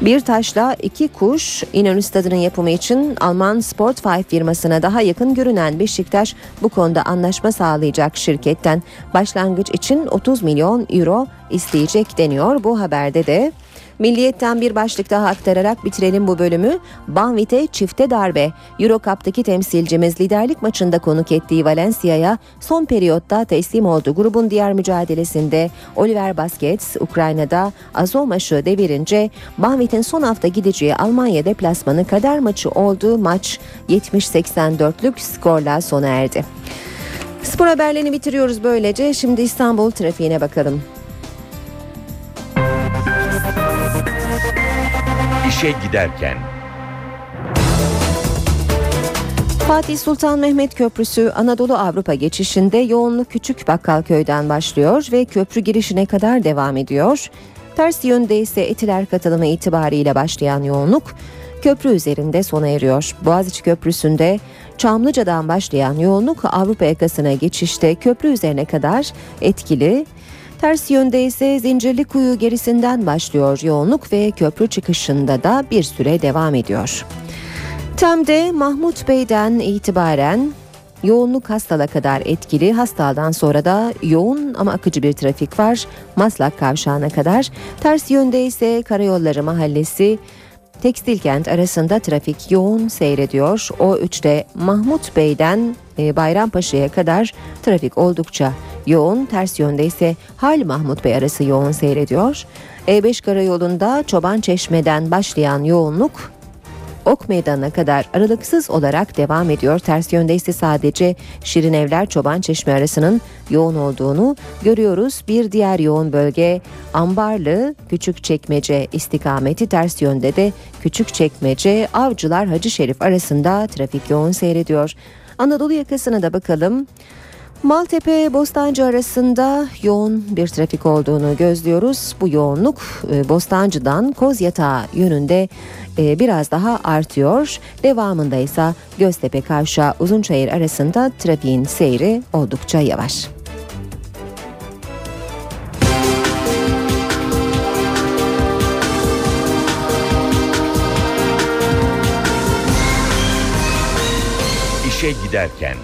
Bir taşla iki kuş İnönü Stadı'nın yapımı için Alman Sport 5 firmasına daha yakın görünen Beşiktaş bu konuda anlaşma sağlayacak şirketten başlangıç için 30 milyon euro isteyecek deniyor. Bu haberde de Milliyetten bir başlık daha aktararak bitirelim bu bölümü. Banvit'e çifte darbe. Eurocup'taki temsilcimiz liderlik maçında konuk ettiği Valencia'ya son periyotta teslim oldu. Grubun diğer mücadelesinde Oliver Baskets Ukrayna'da Azomaş'ı devirince Banvit'in son hafta gideceği Almanya deplasmanı kader maçı olduğu maç 70-84'lük skorla sona erdi. Spor haberlerini bitiriyoruz böylece. Şimdi İstanbul trafiğine bakalım. İşe giderken. Fatih Sultan Mehmet Köprüsü Anadolu Avrupa geçişinde yoğunluk Küçük Bakkalköy'den başlıyor ve köprü girişine kadar devam ediyor. Ters yönde ise Etiler katılımı itibariyle başlayan yoğunluk köprü üzerinde sona eriyor. Boğaziçi Köprüsü'nde Çamlıca'dan başlayan yoğunluk Avrupa yakasına geçişte köprü üzerine kadar etkili. Ters yönde ise Zincirli Kuyu gerisinden başlıyor yoğunluk ve köprü çıkışında da bir süre devam ediyor. Tem'de Mahmut Bey'den itibaren yoğunluk Hastal'a kadar etkili. Hastal'dan sonra da yoğun ama akıcı bir trafik var. Maslak kavşağına kadar. Ters yönde ise Karayolları Mahallesi Tekstil kent arasında trafik yoğun seyrediyor. O 3'te Mahmut Bey'den e, Bayrampaşa'ya kadar trafik oldukça yoğun. Ters yönde ise Hal Mahmut Bey arası yoğun seyrediyor. E5 karayolunda Çoban Çeşme'den başlayan yoğunluk Ok Meydanı'na kadar aralıksız olarak devam ediyor. Ters yönde ise sadece Şirin Evler Çoban Çeşme arasının yoğun olduğunu görüyoruz. Bir diğer yoğun bölge Ambarlı Küçükçekmece istikameti ters yönde de Küçükçekmece Avcılar Hacı Şerif arasında trafik yoğun seyrediyor. Anadolu yakasına da bakalım. Maltepe Bostancı arasında yoğun bir trafik olduğunu gözlüyoruz. Bu yoğunluk e, Bostancı'dan Kozyatağı yönünde e, biraz daha artıyor. Devamında ise Göztepe Kavşağı Uzunçayır arasında trafiğin seyri oldukça yavaş. İşe giderken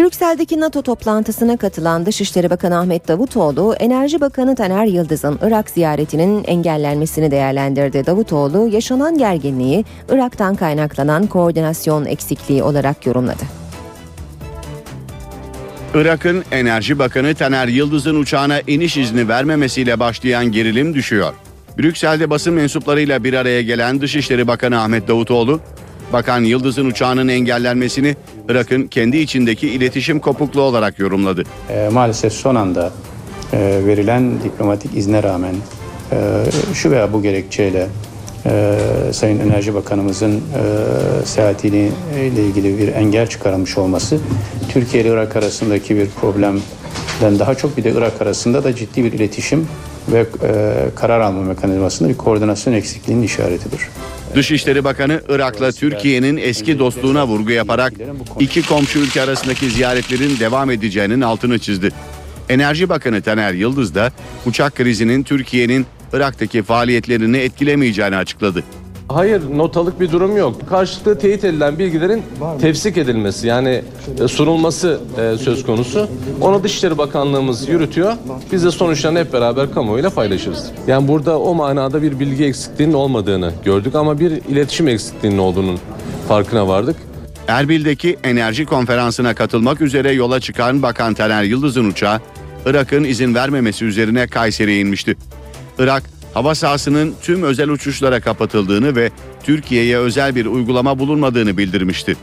Brüksel'deki NATO toplantısına katılan Dışişleri Bakanı Ahmet Davutoğlu, Enerji Bakanı Taner Yıldız'ın Irak ziyaretinin engellenmesini değerlendirdi. Davutoğlu, yaşanan gerginliği Irak'tan kaynaklanan koordinasyon eksikliği olarak yorumladı. Irak'ın Enerji Bakanı Taner Yıldız'ın uçağına iniş izni vermemesiyle başlayan gerilim düşüyor. Brüksel'de basın mensuplarıyla bir araya gelen Dışişleri Bakanı Ahmet Davutoğlu, Bakan Yıldız'ın uçağının engellenmesini Irak'ın kendi içindeki iletişim kopukluğu olarak yorumladı. E, maalesef son anda e, verilen diplomatik izne rağmen e, şu veya bu gerekçeyle e, Sayın Enerji Bakanımızın e, seyahatini ile ilgili bir engel çıkarılmış olması Türkiye ile Irak arasındaki bir problemden daha çok bir de Irak arasında da ciddi bir iletişim ve e, karar alma mekanizmasında bir koordinasyon eksikliğinin işaretidir. Dışişleri Bakanı Irak'la Türkiye'nin eski dostluğuna vurgu yaparak iki komşu ülke arasındaki ziyaretlerin devam edeceğinin altını çizdi. Enerji Bakanı Taner Yıldız da uçak krizinin Türkiye'nin Irak'taki faaliyetlerini etkilemeyeceğini açıkladı. Hayır notalık bir durum yok. Karşılıklı teyit edilen bilgilerin tefsik edilmesi yani e, sunulması e, söz konusu. Onu Dışişleri Bakanlığımız yürütüyor. Biz de sonuçlarını hep beraber kamuoyuyla paylaşırız. Yani burada o manada bir bilgi eksikliğinin olmadığını gördük ama bir iletişim eksikliğinin olduğunun farkına vardık. Erbil'deki enerji konferansına katılmak üzere yola çıkan Bakan Taner Yıldız'ın uçağı Irak'ın izin vermemesi üzerine Kayseri'ye inmişti. Irak, hava sahasının tüm özel uçuşlara kapatıldığını ve Türkiye'ye özel bir uygulama bulunmadığını bildirmişti.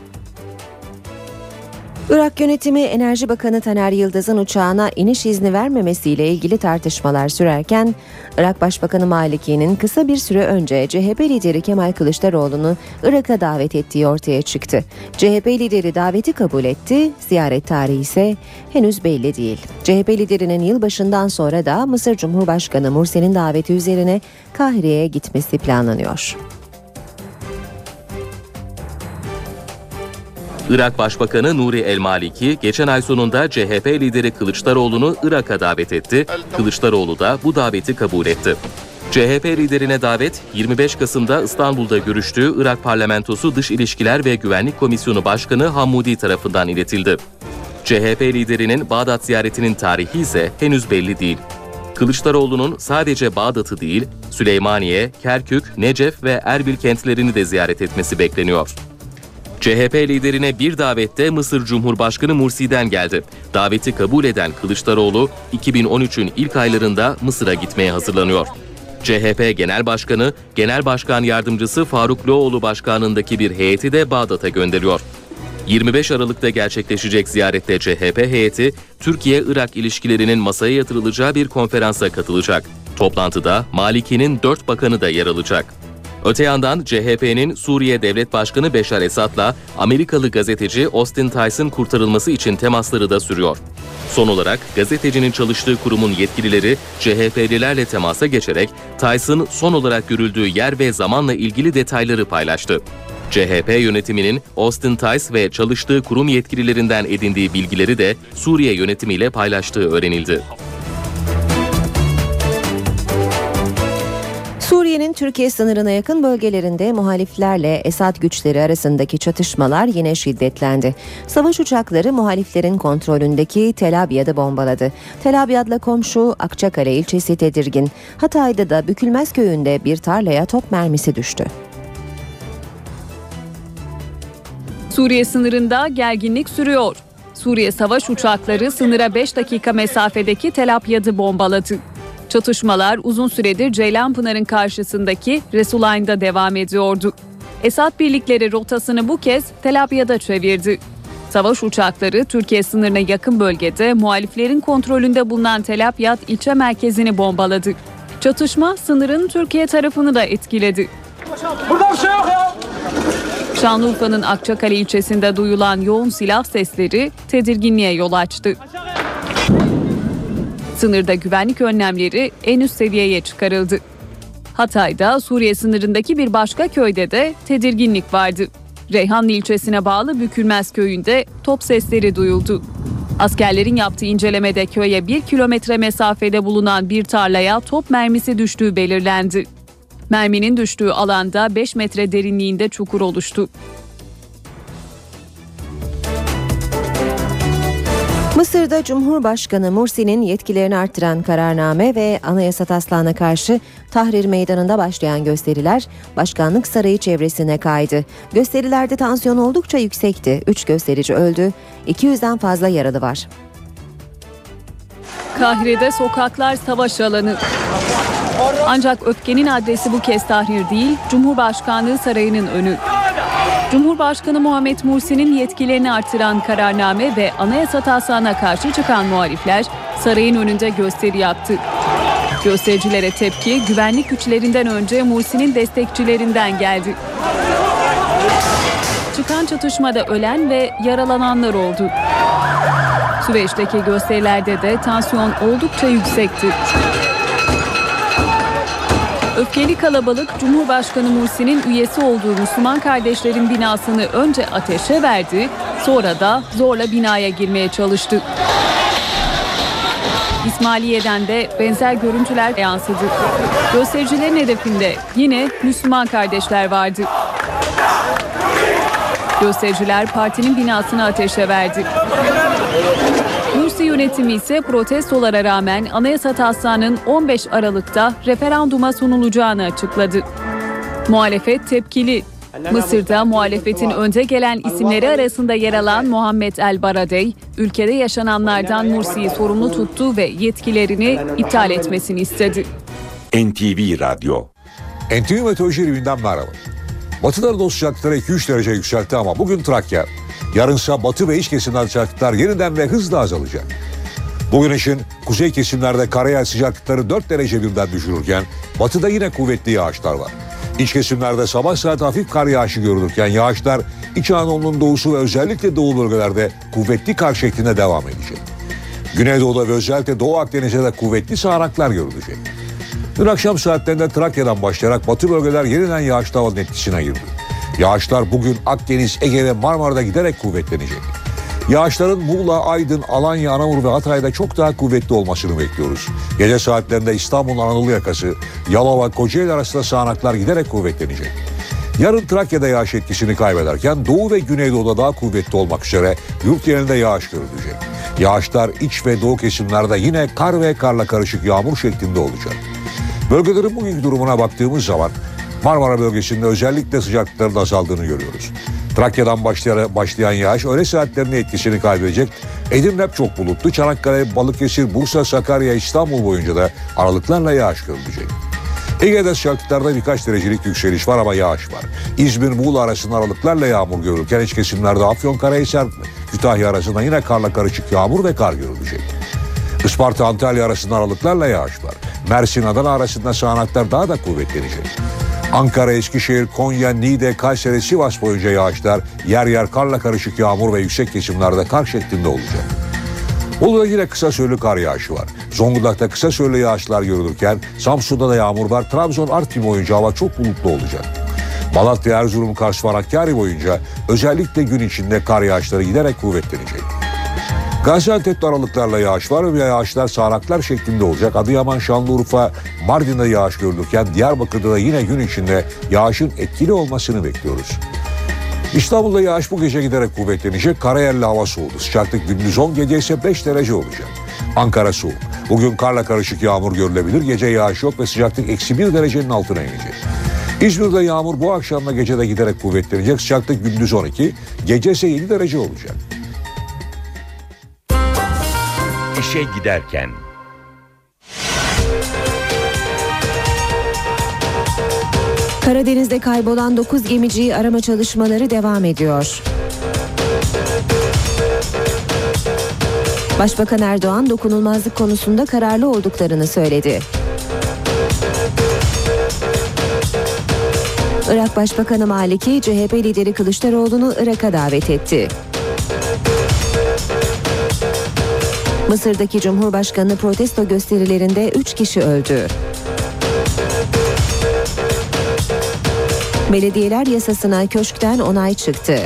Irak yönetimi Enerji Bakanı Taner Yıldız'ın uçağına iniş izni vermemesiyle ilgili tartışmalar sürerken Irak Başbakanı Maliki'nin kısa bir süre önce CHP lideri Kemal Kılıçdaroğlu'nu Irak'a davet ettiği ortaya çıktı. CHP lideri daveti kabul etti, ziyaret tarihi ise henüz belli değil. CHP liderinin yılbaşından sonra da Mısır Cumhurbaşkanı Mursi'nin daveti üzerine Kahire'ye gitmesi planlanıyor. Irak Başbakanı Nuri El Maliki geçen ay sonunda CHP lideri Kılıçdaroğlu'nu Irak'a davet etti. Kılıçdaroğlu da bu daveti kabul etti. CHP liderine davet 25 Kasım'da İstanbul'da görüştüğü Irak Parlamentosu Dış İlişkiler ve Güvenlik Komisyonu Başkanı Hammudi tarafından iletildi. CHP liderinin Bağdat ziyaretinin tarihi ise henüz belli değil. Kılıçdaroğlu'nun sadece Bağdat'ı değil, Süleymaniye, Kerkük, Necef ve Erbil kentlerini de ziyaret etmesi bekleniyor. CHP liderine bir davette Mısır Cumhurbaşkanı Mursi'den geldi. Daveti kabul eden Kılıçdaroğlu 2013'ün ilk aylarında Mısır'a gitmeye hazırlanıyor. CHP Genel Başkanı, Genel Başkan Yardımcısı Faruk Loğlu başkanındaki bir heyeti de Bağdat'a gönderiyor. 25 Aralık'ta gerçekleşecek ziyarette CHP heyeti, Türkiye-Irak ilişkilerinin masaya yatırılacağı bir konferansa katılacak. Toplantıda Maliki'nin dört bakanı da yer alacak. Öte yandan CHP'nin Suriye Devlet Başkanı Beşar Esad'la Amerikalı gazeteci Austin Tice'ın kurtarılması için temasları da sürüyor. Son olarak gazetecinin çalıştığı kurumun yetkilileri CHP'lilerle temasa geçerek Tice'ın son olarak görüldüğü yer ve zamanla ilgili detayları paylaştı. CHP yönetiminin Austin Tice ve çalıştığı kurum yetkililerinden edindiği bilgileri de Suriye yönetimiyle paylaştığı öğrenildi. Suriye'nin Türkiye sınırına yakın bölgelerinde muhaliflerle Esad güçleri arasındaki çatışmalar yine şiddetlendi. Savaş uçakları muhaliflerin kontrolündeki Tel Abyad'ı bombaladı. Tel Abyad'la komşu Akçakale ilçesi tedirgin. Hatay'da da Bükülmez köyünde bir tarlaya top mermisi düştü. Suriye sınırında gerginlik sürüyor. Suriye savaş uçakları sınıra 5 dakika mesafedeki Tel Abyad'ı bombaladı. Çatışmalar uzun süredir Ceylanpınar'ın karşısındaki Resulayn'da devam ediyordu. Esad birlikleri rotasını bu kez Tel Abyad'a çevirdi. Savaş uçakları Türkiye sınırına yakın bölgede muhaliflerin kontrolünde bulunan Tel Abyad ilçe merkezini bombaladı. Çatışma sınırın Türkiye tarafını da etkiledi. Burada bir şey yok ya. Şanlıurfa'nın Akçakale ilçesinde duyulan yoğun silah sesleri tedirginliğe yol açtı. Sınırda güvenlik önlemleri en üst seviyeye çıkarıldı. Hatay'da Suriye sınırındaki bir başka köyde de tedirginlik vardı. Reyhanlı ilçesine bağlı Bükülmez köyünde top sesleri duyuldu. Askerlerin yaptığı incelemede köye bir kilometre mesafede bulunan bir tarlaya top mermisi düştüğü belirlendi. Merminin düştüğü alanda 5 metre derinliğinde çukur oluştu. Mısır'da Cumhurbaşkanı Mursi'nin yetkilerini arttıran kararname ve anayasa taslağına karşı Tahrir Meydanı'nda başlayan gösteriler Başkanlık Sarayı çevresine kaydı. Gösterilerde tansiyon oldukça yüksekti. 3 gösterici öldü, 200'den fazla yaralı var. Kahire'de sokaklar savaş alanı. Ancak öfkenin adresi bu kez Tahrir değil, Cumhurbaşkanlığı Sarayı'nın önü. Cumhurbaşkanı Muhammed Mursi'nin yetkilerini artıran kararname ve anayasa taslağına karşı çıkan muhalifler sarayın önünde gösteri yaptı. Göstericilere tepki güvenlik güçlerinden önce Mursi'nin destekçilerinden geldi. Çıkan çatışmada ölen ve yaralananlar oldu. Süveyş'teki gösterilerde de tansiyon oldukça yüksekti. Öfkeli kalabalık Cumhurbaşkanı Mursi'nin üyesi olduğu Müslüman kardeşlerin binasını önce ateşe verdi, sonra da zorla binaya girmeye çalıştı. İsmailiye'den de benzer görüntüler yansıdı. Göstericilerin hedefinde yine Müslüman kardeşler vardı. Göstericiler partinin binasını ateşe verdi. Mursi yönetimi ise protestolara rağmen anayasa taslağının 15 Aralık'ta referanduma sunulacağını açıkladı. Muhalefet tepkili. Mısır'da muhalefetin önde gelen isimleri arasında yer alan Muhammed El Baradey, ülkede yaşananlardan Mursi'yi sorumlu tuttu ve yetkilerini iptal etmesini istedi. NTV Radyo NTV Meteoroloji evinden merhaba. Batıda Anadolu sıcaklıkları 2-3 derece yükseltti ama bugün Trakya, yarınsa batı ve iç kesimlerde sıcaklıklar yeniden ve hızla azalacak. Bugün için kuzey kesimlerde karayel sıcaklıkları 4 derece birden düşürürken batıda yine kuvvetli yağışlar var. İç kesimlerde sabah saat hafif kar yağışı görülürken yağışlar İç Anadolu'nun doğusu ve özellikle doğu bölgelerde kuvvetli kar şeklinde devam edecek. Güneydoğu'da ve özellikle Doğu Akdeniz'de de kuvvetli sağanaklar görülecek. Dün akşam saatlerinde Trakya'dan başlayarak batı bölgeler yeniden yağışlı havanın etkisine girdi. Yağışlar bugün Akdeniz, Ege ve Marmara'da giderek kuvvetlenecek. Yağışların Muğla, Aydın, Alanya, Anamur ve Hatay'da çok daha kuvvetli olmasını bekliyoruz. Gece saatlerinde İstanbul Anadolu yakası, Yalova, Kocaeli arasında sağanaklar giderek kuvvetlenecek. Yarın Trakya'da yağış etkisini kaybederken Doğu ve Güneydoğu'da daha kuvvetli olmak üzere yurt genelinde yağış görülecek. Yağışlar iç ve doğu kesimlerde yine kar ve karla karışık yağmur şeklinde olacak. Bölgelerin bugünkü durumuna baktığımız zaman Marmara bölgesinde özellikle sıcaklıkların azaldığını görüyoruz. Trakya'dan başlayan, başlayan yağış öğle saatlerinde etkisini kaybedecek. Edirne çok bulutlu. Çanakkale, Balıkesir, Bursa, Sakarya, İstanbul boyunca da aralıklarla yağış görülecek. Ege'de sıcaklıklarda birkaç derecelik yükseliş var ama yağış var. İzmir, Muğla arasında aralıklarla yağmur görülürken iç kesimlerde Afyon, Karahisar, Kütahya arasında yine karla karışık yağmur ve kar görülecek. Isparta, Antalya arasında aralıklarla yağış var. Mersin, Adana arasında sağanaklar daha da kuvvetlenecek. Ankara, Eskişehir, Konya, Niğde, Kayseri, Sivas boyunca yağışlar yer yer karla karışık yağmur ve yüksek kesimlerde kar şeklinde olacak. Bolu'da yine kısa süreli kar yağışı var. Zonguldak'ta kısa süreli yağışlar görülürken Samsun'da da yağmur var. Trabzon, Artvin boyunca hava çok bulutlu olacak. Malatya, Erzurum, Kars Hakkari boyunca özellikle gün içinde kar yağışları giderek kuvvetlenecek. Gaziantep'te aralıklarla yağış var ve yağışlar sağanaklar şeklinde olacak. Adıyaman, Şanlıurfa, Mardin'de yağış görülürken Diyarbakır'da da yine gün içinde yağışın etkili olmasını bekliyoruz. İstanbul'da yağış bu gece giderek kuvvetlenecek. Karayelli hava soğudu. Sıcaklık gündüz 10, gece ise 5 derece olacak. Ankara soğuk. Bugün karla karışık yağmur görülebilir. Gece yağış yok ve sıcaklık eksi 1 derecenin altına inecek. İzmir'de yağmur bu akşamla gecede giderek kuvvetlenecek. Sıcaklık gündüz 12, gece ise 7 derece olacak. İşe giderken Karadeniz'de kaybolan 9 gemiciyi arama çalışmaları devam ediyor. Başbakan Erdoğan dokunulmazlık konusunda kararlı olduklarını söyledi. Irak Başbakanı Maliki CHP lideri Kılıçdaroğlu'nu Irak'a davet etti. Mısır'daki Cumhurbaşkanı protesto gösterilerinde 3 kişi öldü. Belediyeler yasasına köşkten onay çıktı.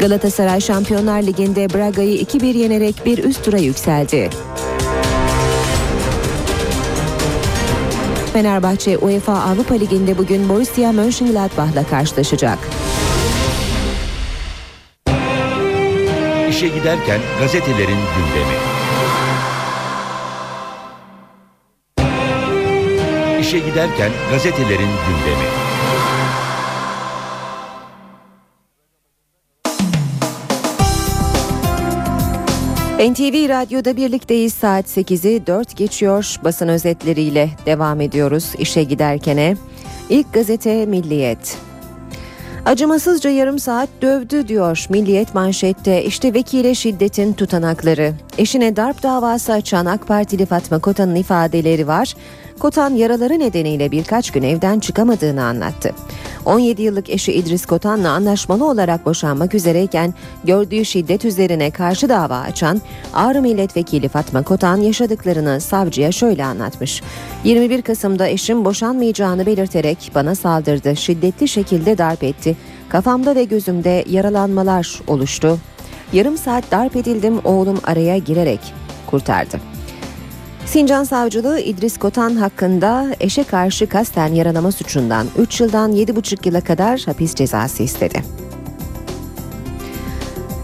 Galatasaray Şampiyonlar Ligi'nde Braga'yı 2-1 yenerek bir üst tura yükseldi. Fenerbahçe UEFA Avrupa Ligi'nde bugün Borussia Mönchengladbach'la karşılaşacak. İşe giderken gazetelerin gündemi. İşe giderken gazetelerin gündemi. NTV Radyo'da birlikteyiz saat 8'i 4 geçiyor basın özetleriyle devam ediyoruz işe giderkene. İlk gazete Milliyet. Acımasızca yarım saat dövdü diyor Milliyet manşette. İşte vekile şiddetin tutanakları. Eşine darp davası açan AK Partili Fatma Kotan'ın ifadeleri var. Kotan yaraları nedeniyle birkaç gün evden çıkamadığını anlattı. 17 yıllık eşi İdris Kotan'la anlaşmalı olarak boşanmak üzereyken gördüğü şiddet üzerine karşı dava açan Ağrı Milletvekili Fatma Kotan yaşadıklarını savcıya şöyle anlatmış. 21 Kasım'da eşim boşanmayacağını belirterek bana saldırdı. Şiddetli şekilde darp etti. Kafamda ve gözümde yaralanmalar oluştu. Yarım saat darp edildim oğlum araya girerek kurtardı. Sincan Savcılığı İdris Kotan hakkında eşe karşı kasten yaralama suçundan 3 yıldan 7,5 yıla kadar hapis cezası istedi.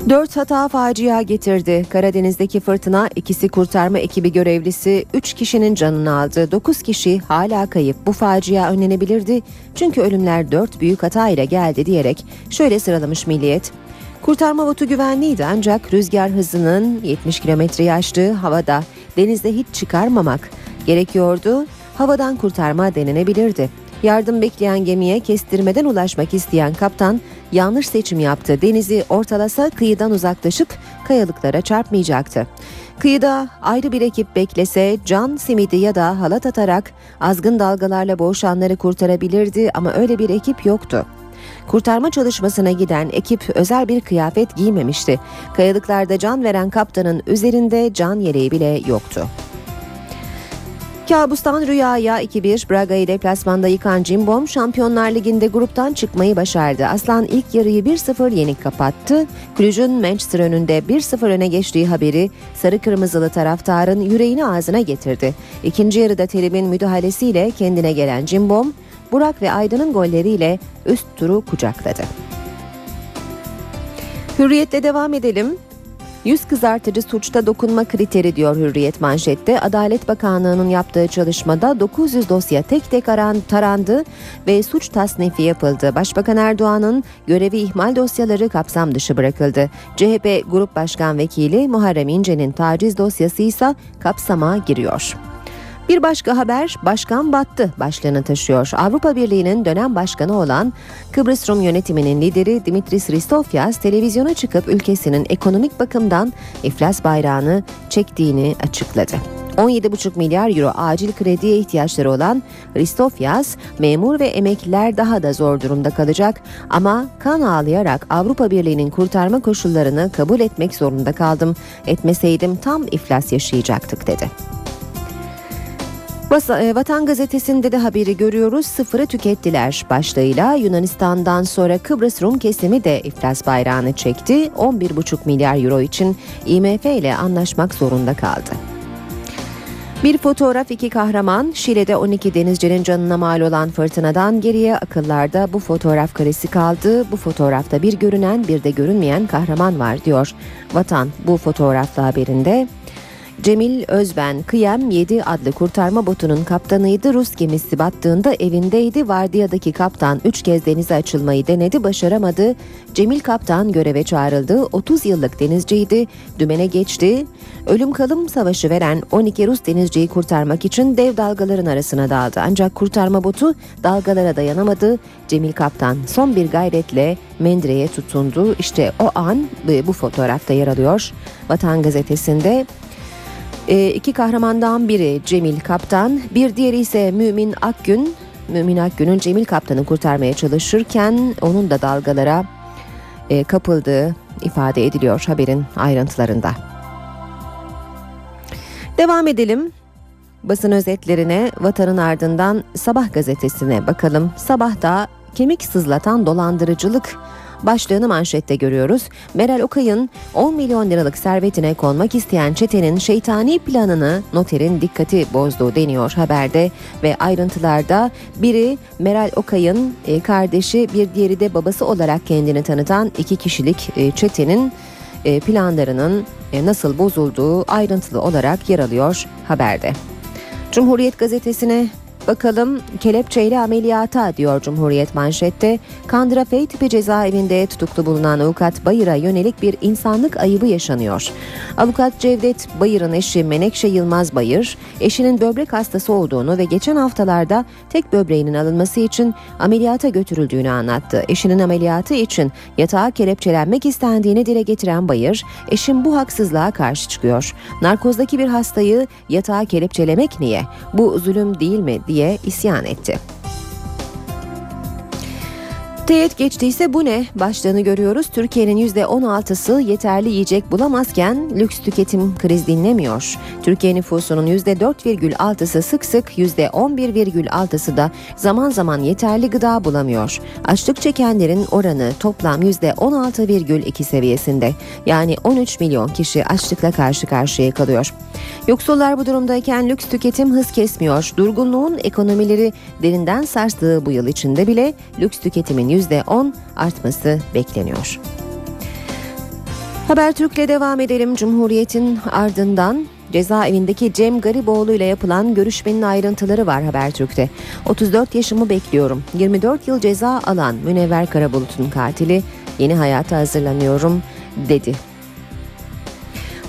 Dört hata facia getirdi. Karadeniz'deki fırtına ikisi kurtarma ekibi görevlisi 3 kişinin canını aldı. 9 kişi hala kayıp. Bu facia önlenebilirdi. Çünkü ölümler 4 büyük hata ile geldi diyerek şöyle sıralamış Milliyet. Kurtarma botu güvenliydi ancak rüzgar hızının 70 kilometreyi aştığı havada denizde hiç çıkarmamak gerekiyordu. Havadan kurtarma denenebilirdi. Yardım bekleyen gemiye kestirmeden ulaşmak isteyen kaptan yanlış seçim yaptı. Denizi ortalasa kıyıdan uzaklaşıp kayalıklara çarpmayacaktı. Kıyıda ayrı bir ekip beklese can simidi ya da halat atarak azgın dalgalarla boğuşanları kurtarabilirdi ama öyle bir ekip yoktu. Kurtarma çalışmasına giden ekip özel bir kıyafet giymemişti. Kayalıklarda can veren kaptanın üzerinde can yeleği bile yoktu. Kabustan rüyaya 2-1 Braga'yı deplasmanda yıkan Cimbom Şampiyonlar Ligi'nde gruptan çıkmayı başardı. Aslan ilk yarıyı 1-0 yenik kapattı. Kulüc'ün Manchester önünde 1-0 öne geçtiği haberi sarı kırmızılı taraftarın yüreğini ağzına getirdi. İkinci yarıda Terim'in müdahalesiyle kendine gelen Cimbom Burak ve Aydın'ın golleriyle üst turu kucakladı. Hürriyetle devam edelim. Yüz kızartıcı suçta dokunma kriteri diyor Hürriyet manşette. Adalet Bakanlığı'nın yaptığı çalışmada 900 dosya tek tek aran, tarandı ve suç tasnifi yapıldı. Başbakan Erdoğan'ın görevi ihmal dosyaları kapsam dışı bırakıldı. CHP Grup Başkan Vekili Muharrem İnce'nin taciz dosyası ise kapsama giriyor. Bir başka haber başkan battı başlığını taşıyor. Avrupa Birliği'nin dönem başkanı olan Kıbrıs Rum yönetiminin lideri Dimitris Ristofyas televizyona çıkıp ülkesinin ekonomik bakımdan iflas bayrağını çektiğini açıkladı. 17,5 milyar euro acil krediye ihtiyaçları olan Ristofyas, memur ve emekliler daha da zor durumda kalacak ama kan ağlayarak Avrupa Birliği'nin kurtarma koşullarını kabul etmek zorunda kaldım. Etmeseydim tam iflas yaşayacaktık dedi. E, Vatan Gazetesi'nde de haberi görüyoruz. Sıfırı tükettiler başlığıyla Yunanistan'dan sonra Kıbrıs Rum kesimi de iflas bayrağını çekti. 11,5 milyar euro için IMF ile anlaşmak zorunda kaldı. Bir fotoğraf iki kahraman Şile'de 12 denizcinin canına mal olan fırtınadan geriye akıllarda bu fotoğraf karesi kaldı. Bu fotoğrafta bir görünen bir de görünmeyen kahraman var diyor. Vatan bu fotoğrafla haberinde Cemil Özben, Kıyam 7 adlı kurtarma botunun kaptanıydı. Rus gemisi battığında evindeydi. Vardiyadaki kaptan 3 kez denize açılmayı denedi, başaramadı. Cemil kaptan göreve çağrıldı. 30 yıllık denizciydi. Dümene geçti. Ölüm kalım savaşı veren 12 Rus denizciyi kurtarmak için dev dalgaların arasına daldı. Ancak kurtarma botu dalgalara dayanamadı. Cemil kaptan son bir gayretle Mendre'ye tutundu. İşte o an bu fotoğrafta yer alıyor. Vatan gazetesinde E, iki kahramandan biri Cemil Kaptan, bir diğeri ise Mümin Akgün. Mümin Akgün'ün Cemil Kaptan'ı kurtarmaya çalışırken onun da dalgalara e, kapıldığı ifade ediliyor haberin ayrıntılarında. Devam edelim. Basın özetlerine vatanın ardından Sabah gazetesine bakalım. Sabahta kemik sızlatan dolandırıcılık başlığını manşette görüyoruz. Meral Okay'ın 10 milyon liralık servetine konmak isteyen çetenin şeytani planını noterin dikkati bozduğu deniyor haberde ve ayrıntılarda biri Meral Okay'ın e, kardeşi bir diğeri de babası olarak kendini tanıtan iki kişilik e, çetenin e, planlarının nasıl bozulduğu ayrıntılı olarak yer alıyor haberde. Cumhuriyet gazetesine Bakalım kelepçeyle ameliyata diyor Cumhuriyet manşette. Kandıra F tipi cezaevinde tutuklu bulunan avukat Bayır'a yönelik bir insanlık ayıbı yaşanıyor. Avukat Cevdet Bayır'ın eşi Menekşe Yılmaz Bayır, eşinin böbrek hastası olduğunu ve geçen haftalarda tek böbreğinin alınması için ameliyata götürüldüğünü anlattı. Eşinin ameliyatı için yatağa kelepçelenmek istendiğini dile getiren Bayır, eşim bu haksızlığa karşı çıkıyor. Narkozdaki bir hastayı yatağa kelepçelemek niye? Bu zulüm değil mi diye isyan etti. Teğet geçtiyse bu ne? Başlığını görüyoruz. Türkiye'nin %16'sı yeterli yiyecek bulamazken lüks tüketim kriz dinlemiyor. Türkiye nüfusunun %4,6'sı sık sık %11,6'sı da zaman zaman yeterli gıda bulamıyor. Açlık çekenlerin oranı toplam %16,2 seviyesinde. Yani 13 milyon kişi açlıkla karşı karşıya kalıyor. Yoksullar bu durumdayken lüks tüketim hız kesmiyor. Durgunluğun ekonomileri derinden sarstığı bu yıl içinde bile lüks tüketimin %10 artması bekleniyor. Habertürk'le devam edelim. Cumhuriyet'in ardından cezaevindeki Cem Gariboğlu ile yapılan görüşmenin ayrıntıları var Habertürk'te. 34 yaşımı bekliyorum. 24 yıl ceza alan Münevver Karabulut'un katili yeni hayata hazırlanıyorum dedi.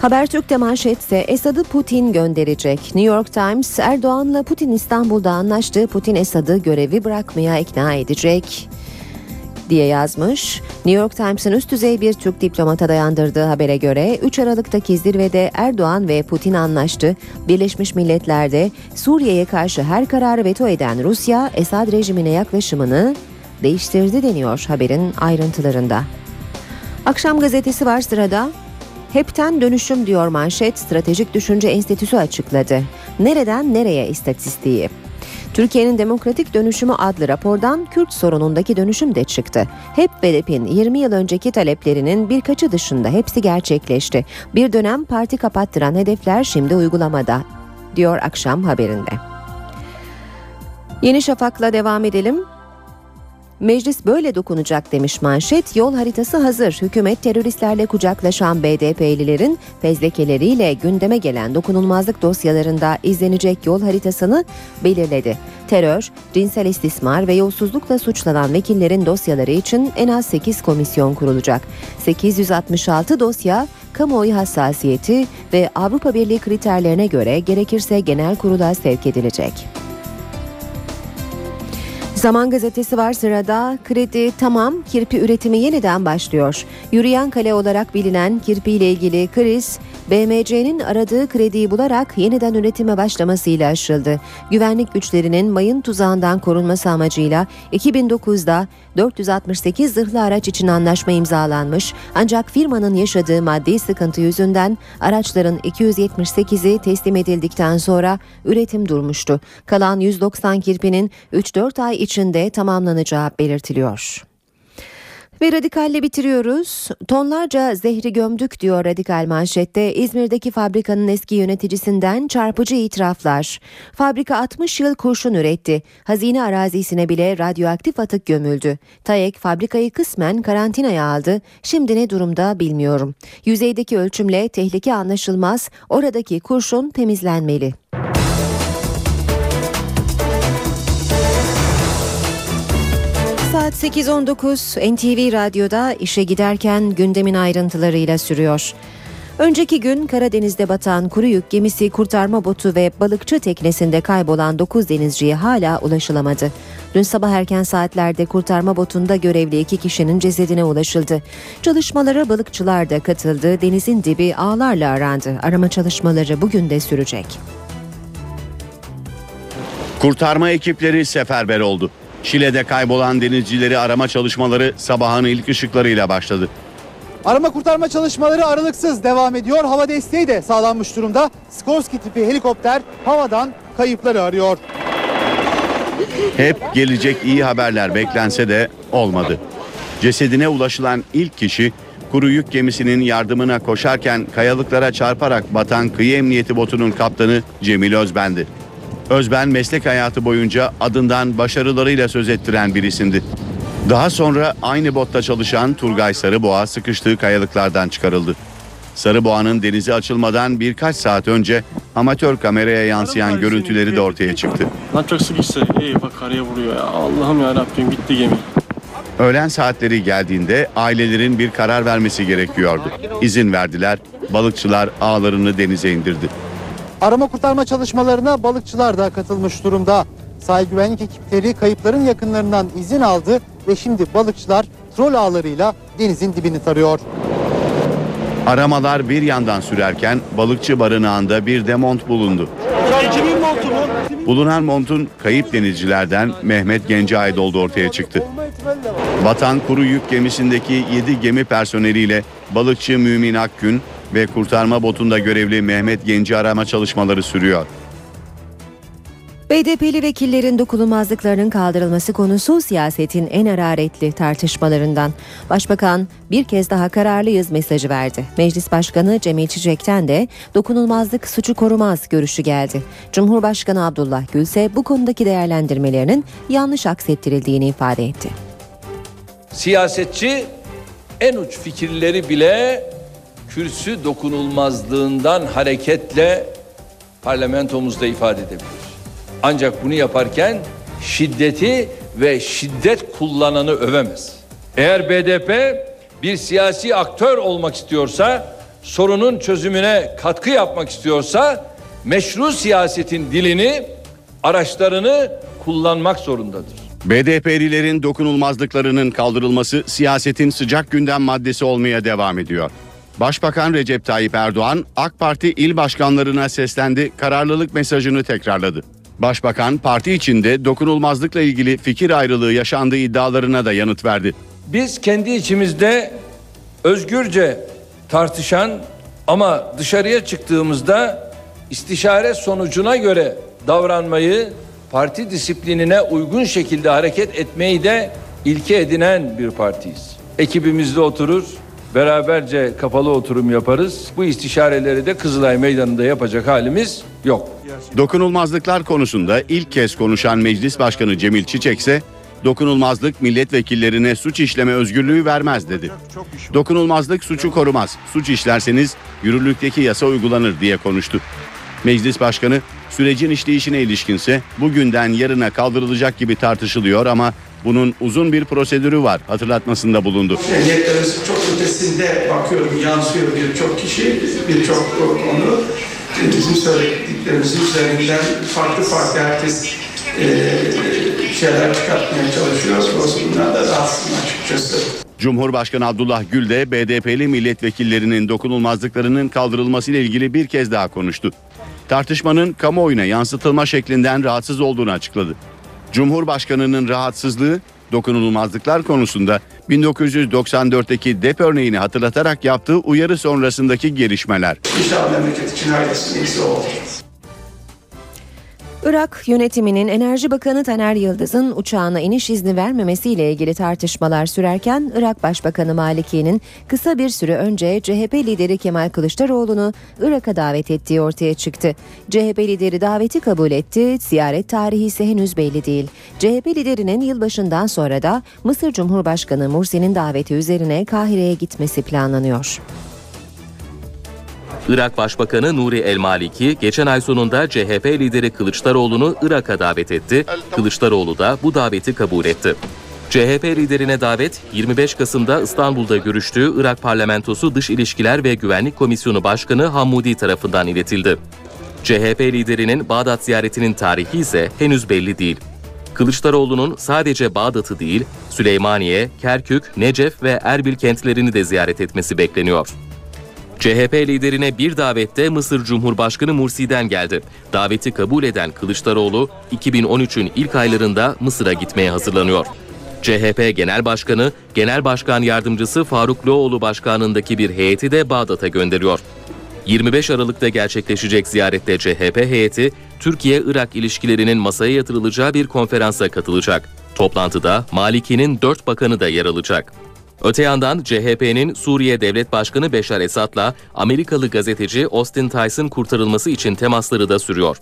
Habertürk'te manşetse Esad'ı Putin gönderecek. New York Times Erdoğan'la Putin İstanbul'da anlaştı. Putin Esad'ı görevi bırakmaya ikna edecek diye yazmış. New York Times'ın üst düzey bir Türk diplomata dayandırdığı habere göre 3 Aralık'taki zirvede Erdoğan ve Putin anlaştı. Birleşmiş Milletler'de Suriye'ye karşı her kararı veto eden Rusya, Esad rejimine yaklaşımını değiştirdi deniyor haberin ayrıntılarında. Akşam gazetesi var sırada. Hepten dönüşüm diyor manşet Stratejik Düşünce Enstitüsü açıkladı. Nereden nereye istatistiği? Türkiye'nin Demokratik Dönüşümü adlı rapordan Kürt sorunundaki dönüşüm de çıktı. HEP ve DEP'in 20 yıl önceki taleplerinin birkaçı dışında hepsi gerçekleşti. Bir dönem parti kapattıran hedefler şimdi uygulamada, diyor akşam haberinde. Yeni Şafak'la devam edelim. Meclis böyle dokunacak demiş manşet. Yol haritası hazır. Hükümet teröristlerle kucaklaşan BDP'lilerin fezlekeleriyle gündeme gelen dokunulmazlık dosyalarında izlenecek yol haritasını belirledi. Terör, cinsel istismar ve yolsuzlukla suçlanan vekillerin dosyaları için en az 8 komisyon kurulacak. 866 dosya kamuoyu hassasiyeti ve Avrupa Birliği kriterlerine göre gerekirse genel kurula sevk edilecek. Zaman gazetesi var sırada. Kredi tamam, kirpi üretimi yeniden başlıyor. Yürüyen kale olarak bilinen kirpi ile ilgili kriz, BMC'nin aradığı krediyi bularak yeniden üretime başlamasıyla aşıldı. Güvenlik güçlerinin mayın tuzağından korunması amacıyla 2009'da 468 zırhlı araç için anlaşma imzalanmış ancak firmanın yaşadığı maddi sıkıntı yüzünden araçların 278'i teslim edildikten sonra üretim durmuştu. Kalan 190 kirpinin 3-4 ay içinde tamamlanacağı belirtiliyor. Ve radikalle bitiriyoruz. Tonlarca zehri gömdük diyor radikal manşette. İzmir'deki fabrikanın eski yöneticisinden çarpıcı itiraflar. Fabrika 60 yıl kurşun üretti. Hazine arazisine bile radyoaktif atık gömüldü. TAEK fabrikayı kısmen karantinaya aldı. Şimdi ne durumda bilmiyorum. Yüzeydeki ölçümle tehlike anlaşılmaz. Oradaki kurşun temizlenmeli. Saat 8.19 NTV Radyo'da işe giderken gündemin ayrıntılarıyla sürüyor. Önceki gün Karadeniz'de batan kuru yük gemisi kurtarma botu ve balıkçı teknesinde kaybolan 9 denizciye hala ulaşılamadı. Dün sabah erken saatlerde kurtarma botunda görevli iki kişinin cesedine ulaşıldı. Çalışmalara balıkçılar da katıldı. Denizin dibi ağlarla arandı. Arama çalışmaları bugün de sürecek. Kurtarma ekipleri seferber oldu. Şile'de kaybolan denizcileri arama çalışmaları sabahın ilk ışıklarıyla başladı. Arama kurtarma çalışmaları aralıksız devam ediyor. Hava desteği de sağlanmış durumda. Skorsky tipi helikopter havadan kayıpları arıyor. Hep gelecek iyi haberler beklense de olmadı. Cesedine ulaşılan ilk kişi kuru yük gemisinin yardımına koşarken kayalıklara çarparak batan kıyı emniyeti botunun kaptanı Cemil Özben'di. Özben meslek hayatı boyunca adından başarılarıyla söz ettiren bir isimdi. Daha sonra aynı botta çalışan Turgay Sarıboğa sıkıştığı kayalıklardan çıkarıldı. Sarıboğa'nın denize açılmadan birkaç saat önce amatör kameraya yansıyan görüntüleri de ortaya çıktı. Lan çok sıkıştı. Eyvah karaya vuruyor ya. Allah'ım ya Rabbim bitti gemi. Öğlen saatleri geldiğinde ailelerin bir karar vermesi gerekiyordu. İzin verdiler, balıkçılar ağlarını denize indirdi. Arama kurtarma çalışmalarına balıkçılar da katılmış durumda. Sahil güvenlik ekipleri kayıpların yakınlarından izin aldı ve şimdi balıkçılar trol ağlarıyla denizin dibini tarıyor. Aramalar bir yandan sürerken balıkçı barınağında bir de mont bulundu. Bulunan montun kayıp denizcilerden Mehmet Gence ait olduğu ortaya çıktı. Vatan Kuru Yük gemisindeki 7 gemi personeliyle balıkçı Mümin Akgün ve kurtarma botunda görevli Mehmet Genci arama çalışmaları sürüyor. BDP'li vekillerin dokunulmazlıklarının kaldırılması konusu siyasetin en hararetli tartışmalarından. Başbakan bir kez daha kararlıyız mesajı verdi. Meclis Başkanı Cemil Çiçek'ten de dokunulmazlık suçu korumaz görüşü geldi. Cumhurbaşkanı Abdullah Gül ise bu konudaki değerlendirmelerinin yanlış aksettirildiğini ifade etti. Siyasetçi en uç fikirleri bile kürsü dokunulmazlığından hareketle parlamentomuzda ifade edebilir. Ancak bunu yaparken şiddeti ve şiddet kullananı övemez. Eğer BDP bir siyasi aktör olmak istiyorsa, sorunun çözümüne katkı yapmak istiyorsa meşru siyasetin dilini, araçlarını kullanmak zorundadır. BDP'lilerin dokunulmazlıklarının kaldırılması siyasetin sıcak gündem maddesi olmaya devam ediyor. Başbakan Recep Tayyip Erdoğan AK Parti il başkanlarına seslendi, kararlılık mesajını tekrarladı. Başbakan parti içinde dokunulmazlıkla ilgili fikir ayrılığı yaşandığı iddialarına da yanıt verdi. Biz kendi içimizde özgürce tartışan ama dışarıya çıktığımızda istişare sonucuna göre davranmayı, parti disiplinine uygun şekilde hareket etmeyi de ilke edinen bir partiyiz. Ekibimizde oturur, beraberce kapalı oturum yaparız. Bu istişareleri de Kızılay Meydanı'nda yapacak halimiz yok. Dokunulmazlıklar konusunda ilk kez konuşan Meclis Başkanı Cemil Çiçek ise dokunulmazlık milletvekillerine suç işleme özgürlüğü vermez dedi. Dokunulmazlık suçu korumaz. Suç işlerseniz yürürlükteki yasa uygulanır diye konuştu. Meclis Başkanı sürecin işleyişine ilişkinse bugünden yarına kaldırılacak gibi tartışılıyor ama bunun uzun bir prosedürü var hatırlatmasında bulundu. Niyetlerimizin çok ötesinde bakıyorum yansıyor birçok kişi, birçok konu. Bizim söylediklerimizin üzerinden farklı farklı herkes e, şeyler çıkartmaya çalışıyor. Dolayısıyla bunlar da rahatsızım açıkçası. Cumhurbaşkanı Abdullah Gül de BDP'li milletvekillerinin dokunulmazlıklarının kaldırılması ile ilgili bir kez daha konuştu. Tartışmanın kamuoyuna yansıtılma şeklinden rahatsız olduğunu açıkladı. Cumhurbaşkanının rahatsızlığı dokunulmazlıklar konusunda 1994'teki DEP örneğini hatırlatarak yaptığı uyarı sonrasındaki gelişmeler. İnşallah memleket için hayırlısı neyse o. Irak yönetiminin Enerji Bakanı Taner Yıldız'ın uçağına iniş izni vermemesiyle ilgili tartışmalar sürerken Irak Başbakanı Maliki'nin kısa bir süre önce CHP lideri Kemal Kılıçdaroğlu'nu Irak'a davet ettiği ortaya çıktı. CHP lideri daveti kabul etti, ziyaret tarihi ise henüz belli değil. CHP liderinin yılbaşından sonra da Mısır Cumhurbaşkanı Mursi'nin daveti üzerine Kahire'ye gitmesi planlanıyor. Irak Başbakanı Nuri El Maliki geçen ay sonunda CHP lideri Kılıçdaroğlu'nu Irak'a davet etti. Kılıçdaroğlu da bu daveti kabul etti. CHP liderine davet 25 Kasım'da İstanbul'da görüştüğü Irak Parlamentosu Dış İlişkiler ve Güvenlik Komisyonu Başkanı Hammudi tarafından iletildi. CHP liderinin Bağdat ziyaretinin tarihi ise henüz belli değil. Kılıçdaroğlu'nun sadece Bağdat'ı değil, Süleymaniye, Kerkük, Necef ve Erbil kentlerini de ziyaret etmesi bekleniyor. CHP liderine bir davette Mısır Cumhurbaşkanı Mursi'den geldi. Daveti kabul eden Kılıçdaroğlu 2013'ün ilk aylarında Mısır'a gitmeye hazırlanıyor. CHP Genel Başkanı, Genel Başkan Yardımcısı Faruk Loğlu başkanındaki bir heyeti de Bağdat'a gönderiyor. 25 Aralık'ta gerçekleşecek ziyarette CHP heyeti, Türkiye-Irak ilişkilerinin masaya yatırılacağı bir konferansa katılacak. Toplantıda Maliki'nin dört bakanı da yer alacak. Öte yandan CHP'nin Suriye Devlet Başkanı Beşar Esad'la Amerikalı gazeteci Austin Tice'ın kurtarılması için temasları da sürüyor.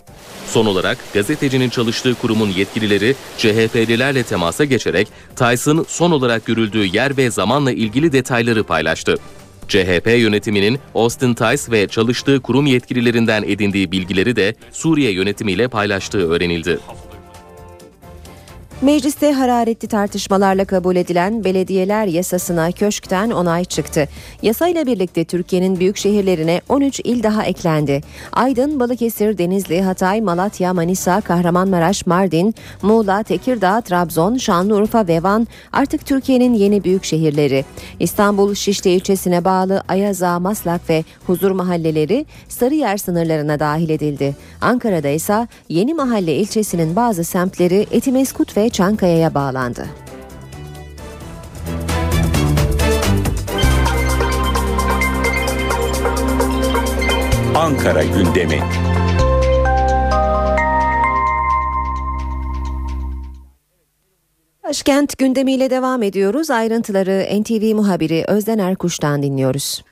Son olarak gazetecinin çalıştığı kurumun yetkilileri CHP'lilerle temasa geçerek Tice'ın son olarak görüldüğü yer ve zamanla ilgili detayları paylaştı. CHP yönetiminin Austin Tice ve çalıştığı kurum yetkililerinden edindiği bilgileri de Suriye yönetimiyle paylaştığı öğrenildi. Mecliste hararetli tartışmalarla kabul edilen belediyeler yasasına köşkten onay çıktı. Yasayla birlikte Türkiye'nin büyük şehirlerine 13 il daha eklendi. Aydın, Balıkesir, Denizli, Hatay, Malatya, Manisa, Kahramanmaraş, Mardin, Muğla, Tekirdağ, Trabzon, Şanlıurfa ve Van artık Türkiye'nin yeni büyük şehirleri. İstanbul Şişli ilçesine bağlı Ayaza, Maslak ve Huzur mahalleleri Sarıyer sınırlarına dahil edildi. Ankara'da ise Yeni Mahalle ilçesinin bazı semtleri Etimeskut ve Çankaya'ya bağlandı. Ankara gündemi. Başkent gündemiyle devam ediyoruz. Ayrıntıları NTV muhabiri Özden Erkuş'tan dinliyoruz.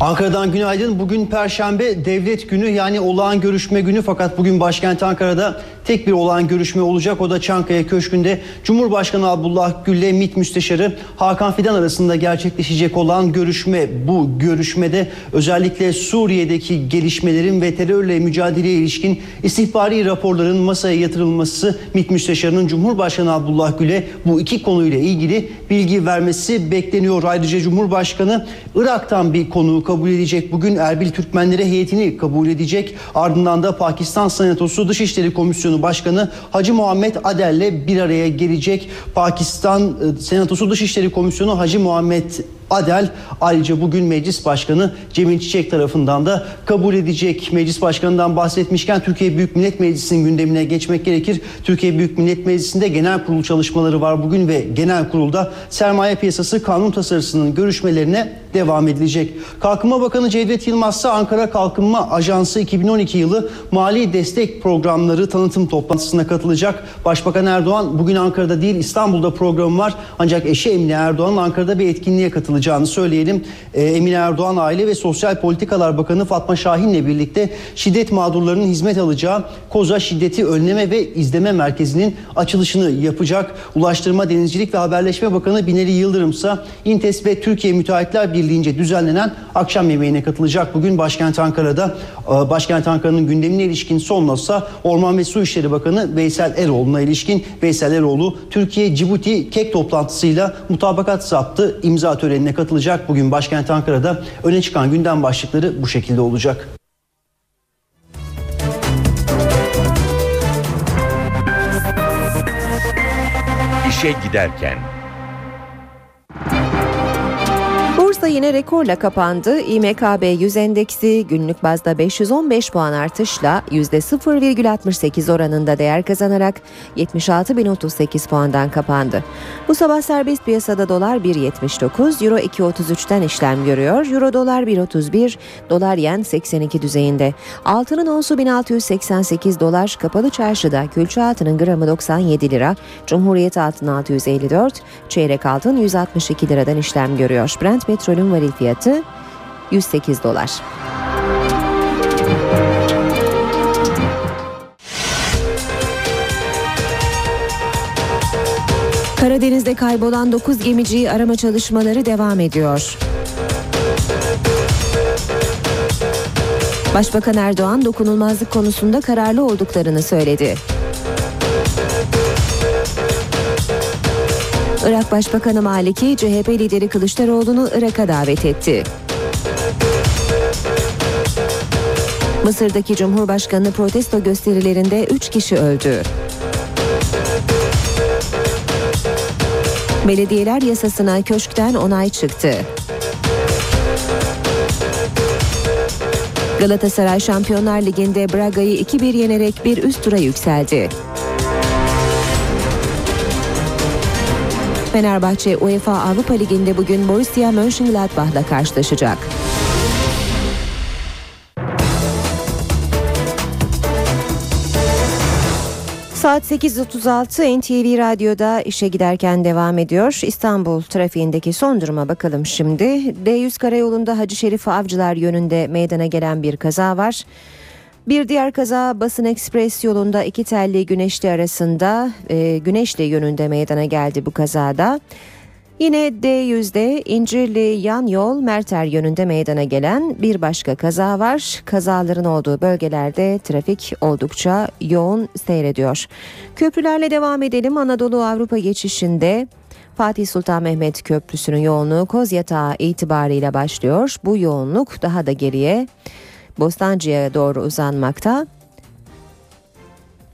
Ankara'dan günaydın. Bugün Perşembe devlet günü yani olağan görüşme günü fakat bugün başkent Ankara'da tek bir olağan görüşme olacak. O da Çankaya Köşkü'nde Cumhurbaşkanı Abdullah Gül ile MİT Müsteşarı Hakan Fidan arasında gerçekleşecek olan görüşme. Bu görüşmede özellikle Suriye'deki gelişmelerin ve terörle mücadeleye ilişkin istihbari raporların masaya yatırılması MİT Müsteşarı'nın Cumhurbaşkanı Abdullah Gül'e bu iki konuyla ilgili bilgi vermesi bekleniyor. Ayrıca Cumhurbaşkanı Irak'tan bir konuğu kabul edecek. Bugün Erbil Türkmenleri heyetini kabul edecek. Ardından da Pakistan Senatosu Dışişleri Komisyonu Başkanı Hacı Muhammed Adel'le bir araya gelecek. Pakistan e, Senatosu Dışişleri Komisyonu Hacı Muhammed Adel ayrıca bugün Meclis Başkanı Cemil Çiçek tarafından da kabul edecek. Meclis Başkanı'ndan bahsetmişken Türkiye Büyük Millet Meclisi'nin gündemine geçmek gerekir. Türkiye Büyük Millet Meclisi'nde genel kurul çalışmaları var bugün ve genel kurulda sermaye piyasası kanun tasarısının görüşmelerine devam edilecek. Kalkınma Bakanı Cevdet Yılmaz ise Ankara Kalkınma Ajansı 2012 yılı mali destek programları tanıtım toplantısına katılacak. Başbakan Erdoğan bugün Ankara'da değil İstanbul'da programı var. Ancak eşi Emine Erdoğan Ankara'da bir etkinliğe katılacağını söyleyelim. Ee, Emine Erdoğan Aile ve Sosyal Politikalar Bakanı Fatma Şahin'le birlikte şiddet mağdurlarının hizmet alacağı Koza Şiddeti Önleme ve İzleme Merkezi'nin açılışını yapacak. Ulaştırma, Denizcilik ve Haberleşme Bakanı Binali Yıldırım ise İntes ve Türkiye Müteahhitler Birliği'nce düzenlenen akşam yemeğine katılacak. Bugün başkent Ankara'da e, başkent Ankara'nın gündemine ilişkin son notsa Orman ve Su İşleri Bakanı Veysel Eroğlu'na ilişkin Veysel Eroğlu Türkiye Cibuti KEK toplantısıyla mutabakat zaptı imza törenine katılacak. Bugün başkent Ankara'da öne çıkan gündem başlıkları bu şekilde olacak. İşe giderken. Yine rekorla kapandı. İMKB 100 endeksi günlük bazda 515 puan artışla %0,68 oranında değer kazanarak 76.038 puandan kapandı. Bu sabah serbest piyasada dolar 1.79, euro 2.33'ten işlem görüyor. Euro dolar 1.31, dolar yen 82 düzeyinde. Altının onsu 1688 dolar, kapalı çarşıda külçe altının gramı 97 lira, Cumhuriyet altın 654, çeyrek altın 162 liradan işlem görüyor. Brent petrolün varil fiyatı 108 dolar. Karadeniz'de kaybolan 9 gemiciyi arama çalışmaları devam ediyor. Başbakan Erdoğan dokunulmazlık konusunda kararlı olduklarını söyledi. Irak Başbakanı Maliki, CHP lideri Kılıçdaroğlu'nu Irak'a davet etti. Mısır'daki Cumhurbaşkanı protesto gösterilerinde 3 kişi öldü. Belediyeler yasasına köşkten onay çıktı. Galatasaray Şampiyonlar Ligi'nde Braga'yı 2-1 yenerek bir üst tura yükseldi. Fenerbahçe UEFA Avrupa Ligi'nde bugün Borussia Mönchengladbach'la karşılaşacak. Saat 8.36 NTV Radyo'da işe giderken devam ediyor. İstanbul trafiğindeki son duruma bakalım şimdi. D100 Karayolu'nda Hacı Şerif Avcılar yönünde meydana gelen bir kaza var. Bir diğer kaza Basın Ekspres yolunda iki telli Güneşli arasında e, Güneşli yönünde meydana geldi bu kazada. Yine D100'de İncirli yan yol Merter yönünde meydana gelen bir başka kaza var. Kazaların olduğu bölgelerde trafik oldukça yoğun seyrediyor. Köprülerle devam edelim. Anadolu Avrupa geçişinde Fatih Sultan Mehmet Köprüsü'nün yoğunluğu Kozyatağı itibariyle başlıyor. Bu yoğunluk daha da geriye Bostancı'ya doğru uzanmakta.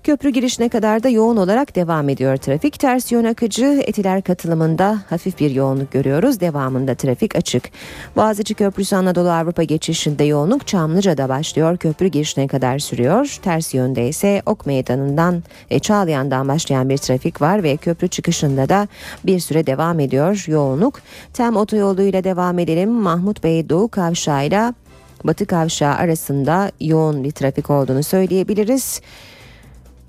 Köprü girişine kadar da yoğun olarak devam ediyor trafik. Ters yön akıcı etiler katılımında hafif bir yoğunluk görüyoruz. Devamında trafik açık. Boğaziçi Köprüsü Anadolu Avrupa geçişinde yoğunluk Çamlıca'da başlıyor. Köprü girişine kadar sürüyor. Ters yönde ise Ok Meydanı'ndan e, Çağlayan'dan başlayan bir trafik var ve köprü çıkışında da bir süre devam ediyor yoğunluk. Tem otoyolu ile devam edelim. Mahmut Bey Doğu Kavşağı ile Batı Kavşağı arasında yoğun bir trafik olduğunu söyleyebiliriz.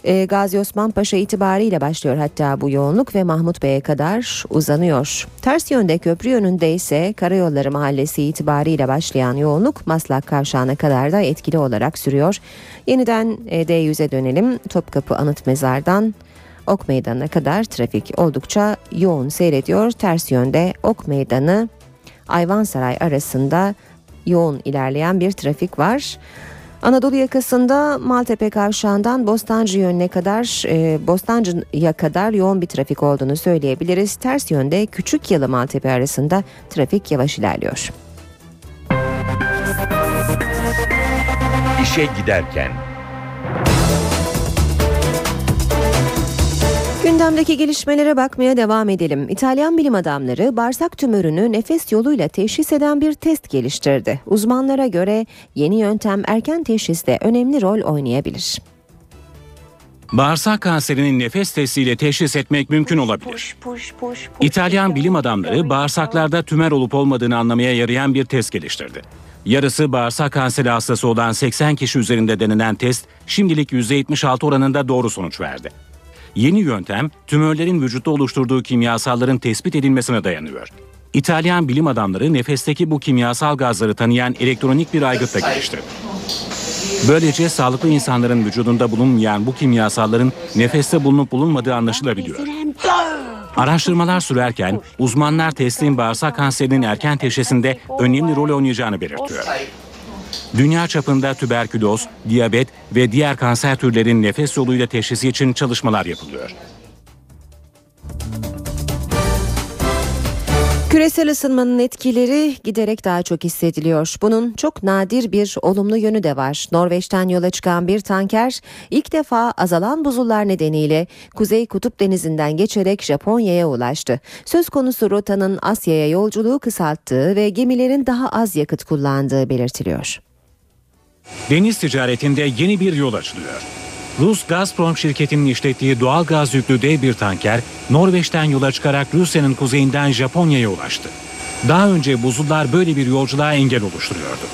E, Gazi Osman Paşa itibariyle başlıyor hatta bu yoğunluk ve Mahmut Bey'e kadar uzanıyor. Ters yönde köprü yönünde ise Karayolları Mahallesi itibariyle başlayan yoğunluk Maslak Kavşağı'na kadar da etkili olarak sürüyor. Yeniden e, D100'e dönelim. Topkapı Anıt Mezar'dan Ok Meydanı'na kadar trafik oldukça yoğun seyrediyor. Ters yönde Ok Meydanı Ayvansaray arasında yoğun ilerleyen bir trafik var. Anadolu yakasında Maltepe kavşağından Bostancı yönüne kadar e, Bostancı'ya kadar yoğun bir trafik olduğunu söyleyebiliriz. Ters yönde Küçük Yalı Maltepe arasında trafik yavaş ilerliyor. İşe giderken Gündemdeki gelişmelere bakmaya devam edelim. İtalyan bilim adamları bağırsak tümörünü nefes yoluyla teşhis eden bir test geliştirdi. Uzmanlara göre yeni yöntem erken teşhiste önemli rol oynayabilir. Bağırsak kanserinin nefes testiyle teşhis etmek mümkün olabilir. İtalyan bilim adamları bağırsaklarda tümör olup olmadığını anlamaya yarayan bir test geliştirdi. Yarısı bağırsak kanseri hastası olan 80 kişi üzerinde denenen test şimdilik %76 oranında doğru sonuç verdi. Yeni yöntem tümörlerin vücutta oluşturduğu kimyasalların tespit edilmesine dayanıyor. İtalyan bilim adamları nefesteki bu kimyasal gazları tanıyan elektronik bir aygıtla geliştirdi. Böylece sağlıklı insanların vücudunda bulunmayan bu kimyasalların nefeste bulunup bulunmadığı anlaşılabiliyor. Araştırmalar sürerken uzmanlar testin bağırsak kanserinin erken teşhisinde önemli rol oynayacağını belirtiyor. Dünya çapında tüberküloz, diyabet ve diğer kanser türlerin nefes yoluyla teşhisi için çalışmalar yapılıyor. Küresel ısınmanın etkileri giderek daha çok hissediliyor. Bunun çok nadir bir olumlu yönü de var. Norveç'ten yola çıkan bir tanker ilk defa azalan buzullar nedeniyle Kuzey Kutup Denizi'nden geçerek Japonya'ya ulaştı. Söz konusu rotanın Asya'ya yolculuğu kısalttığı ve gemilerin daha az yakıt kullandığı belirtiliyor. Deniz ticaretinde yeni bir yol açılıyor. Rus Gazprom şirketinin işlettiği doğal gaz yüklü dev bir tanker Norveç'ten yola çıkarak Rusya'nın kuzeyinden Japonya'ya ulaştı. Daha önce buzullar böyle bir yolculuğa engel oluşturuyordu.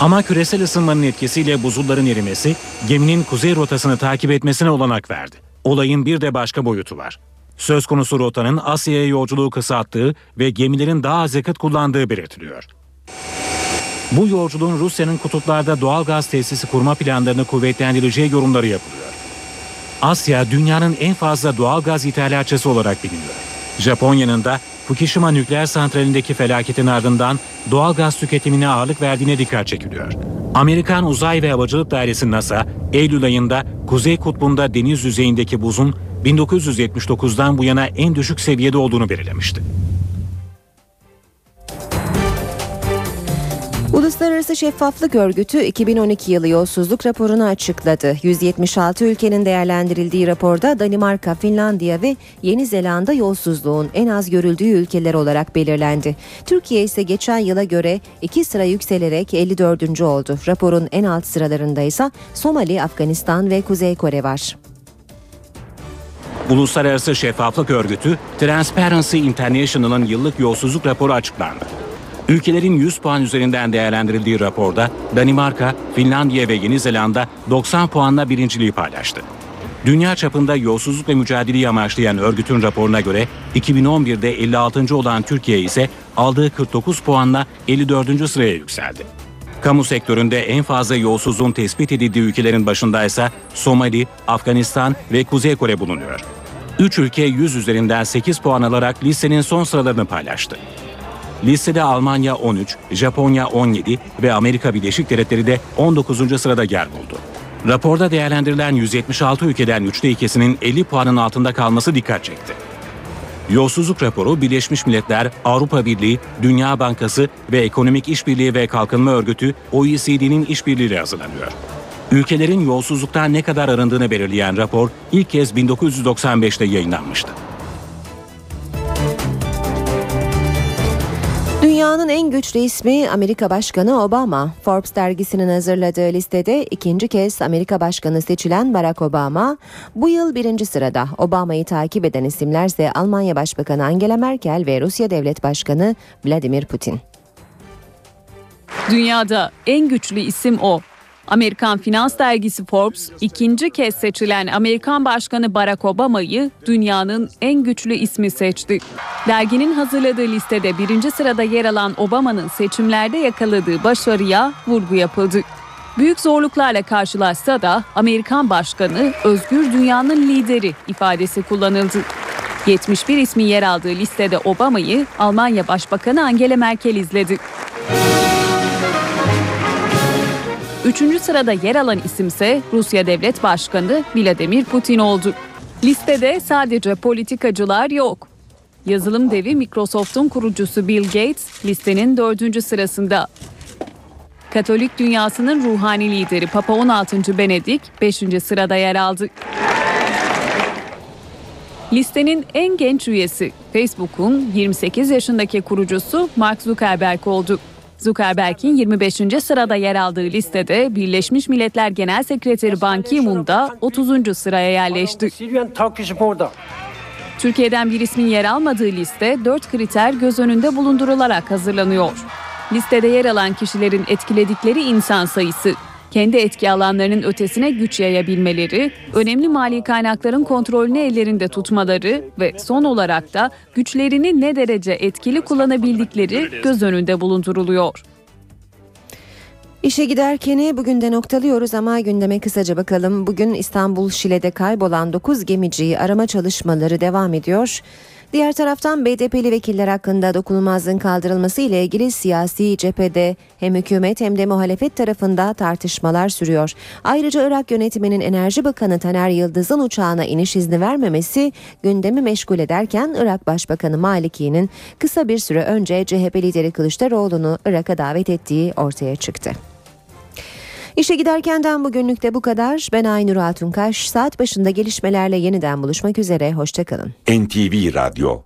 Ama küresel ısınmanın etkisiyle buzulların erimesi geminin kuzey rotasını takip etmesine olanak verdi. Olayın bir de başka boyutu var. Söz konusu rotanın Asya'ya yolculuğu kısalttığı ve gemilerin daha az yakıt kullandığı belirtiliyor. Bu yolculuğun Rusya'nın kutuplarda doğal gaz tesisi kurma planlarını kuvvetlendireceği yorumları yapılıyor. Asya dünyanın en fazla doğal gaz ithalatçısı olarak biliniyor. Japonya'nın da Fukushima nükleer santralindeki felaketin ardından doğal gaz tüketimine ağırlık verdiğine dikkat çekiliyor. Amerikan Uzay ve Havacılık Dairesi NASA, Eylül ayında Kuzey Kutbu'nda deniz yüzeyindeki buzun 1979'dan bu yana en düşük seviyede olduğunu belirlemişti. Uluslararası Şeffaflık Örgütü 2012 yılı yolsuzluk raporunu açıkladı. 176 ülkenin değerlendirildiği raporda Danimarka, Finlandiya ve Yeni Zelanda yolsuzluğun en az görüldüğü ülkeler olarak belirlendi. Türkiye ise geçen yıla göre 2 sıra yükselerek 54. oldu. Raporun en alt sıralarında ise Somali, Afganistan ve Kuzey Kore var. Uluslararası Şeffaflık Örgütü Transparency International'ın yıllık yolsuzluk raporu açıklandı. Ülkelerin 100 puan üzerinden değerlendirildiği raporda Danimarka, Finlandiya ve Yeni Zelanda 90 puanla birinciliği paylaştı. Dünya çapında yolsuzlukla mücadeleyi amaçlayan örgütün raporuna göre 2011'de 56. olan Türkiye ise aldığı 49 puanla 54. sıraya yükseldi. Kamu sektöründe en fazla yolsuzluğun tespit edildiği ülkelerin başında ise Somali, Afganistan ve Kuzey Kore bulunuyor. 3 ülke 100 üzerinden 8 puan alarak listenin son sıralarını paylaştı. Listede Almanya 13, Japonya 17 ve Amerika Birleşik Devletleri de 19. sırada yer buldu. Raporda değerlendirilen 176 ülkeden 3'te ikisinin 50 puanın altında kalması dikkat çekti. Yolsuzluk raporu Birleşmiş Milletler, Avrupa Birliği, Dünya Bankası ve Ekonomik İşbirliği ve Kalkınma Örgütü OECD'nin işbirliğiyle hazırlanıyor. Ülkelerin yolsuzluktan ne kadar arındığını belirleyen rapor ilk kez 1995'te yayınlanmıştı. Dünyanın en güçlü ismi Amerika Başkanı Obama. Forbes dergisinin hazırladığı listede ikinci kez Amerika Başkanı seçilen Barack Obama bu yıl birinci sırada. Obama'yı takip eden isimlerse Almanya Başbakanı Angela Merkel ve Rusya Devlet Başkanı Vladimir Putin. Dünyada en güçlü isim o. Amerikan finans dergisi Forbes ikinci kez seçilen Amerikan Başkanı Barack Obama'yı dünyanın en güçlü ismi seçti. Derginin hazırladığı listede birinci sırada yer alan Obama'nın seçimlerde yakaladığı başarıya vurgu yapıldı. Büyük zorluklarla karşılaşsa da Amerikan Başkanı özgür dünyanın lideri ifadesi kullanıldı. 71 ismin yer aldığı listede Obama'yı Almanya Başbakanı Angela Merkel izledi. Üçüncü sırada yer alan isimse Rusya Devlet Başkanı Vladimir Putin oldu. Listede sadece politikacılar yok. Yazılım devi Microsoft'un kurucusu Bill Gates listenin dördüncü sırasında. Katolik dünyasının ruhani lideri Papa 16. Benedik 5. sırada yer aldı. Listenin en genç üyesi Facebook'un 28 yaşındaki kurucusu Mark Zuckerberg oldu. Zuckerberg'in 25. sırada yer aldığı listede Birleşmiş Milletler Genel Sekreteri Ban Ki-moon da 30. sıraya yerleşti. Türkiye'den bir ismin yer almadığı liste 4 kriter göz önünde bulundurularak hazırlanıyor. Listede yer alan kişilerin etkiledikleri insan sayısı, kendi etki alanlarının ötesine güç yayabilmeleri, önemli mali kaynakların kontrolünü ellerinde tutmaları ve son olarak da güçlerini ne derece etkili kullanabildikleri göz önünde bulunduruluyor. İşe giderkeni bugün de noktalıyoruz ama gündeme kısaca bakalım. Bugün İstanbul Şile'de kaybolan 9 gemiciyi arama çalışmaları devam ediyor. Diğer taraftan BDP'li vekiller hakkında dokunulmazlığın kaldırılması ile ilgili siyasi cephede hem hükümet hem de muhalefet tarafında tartışmalar sürüyor. Ayrıca Irak yönetiminin Enerji Bakanı Taner Yıldız'ın uçağına iniş izni vermemesi gündemi meşgul ederken Irak Başbakanı Maliki'nin kısa bir süre önce CHP lideri Kılıçdaroğlu'nu Irak'a davet ettiği ortaya çıktı. İşe giderkenden bugünlük de bu kadar. Ben Aynur Altunkaş. Saat başında gelişmelerle yeniden buluşmak üzere. Hoşçakalın. NTV Radyo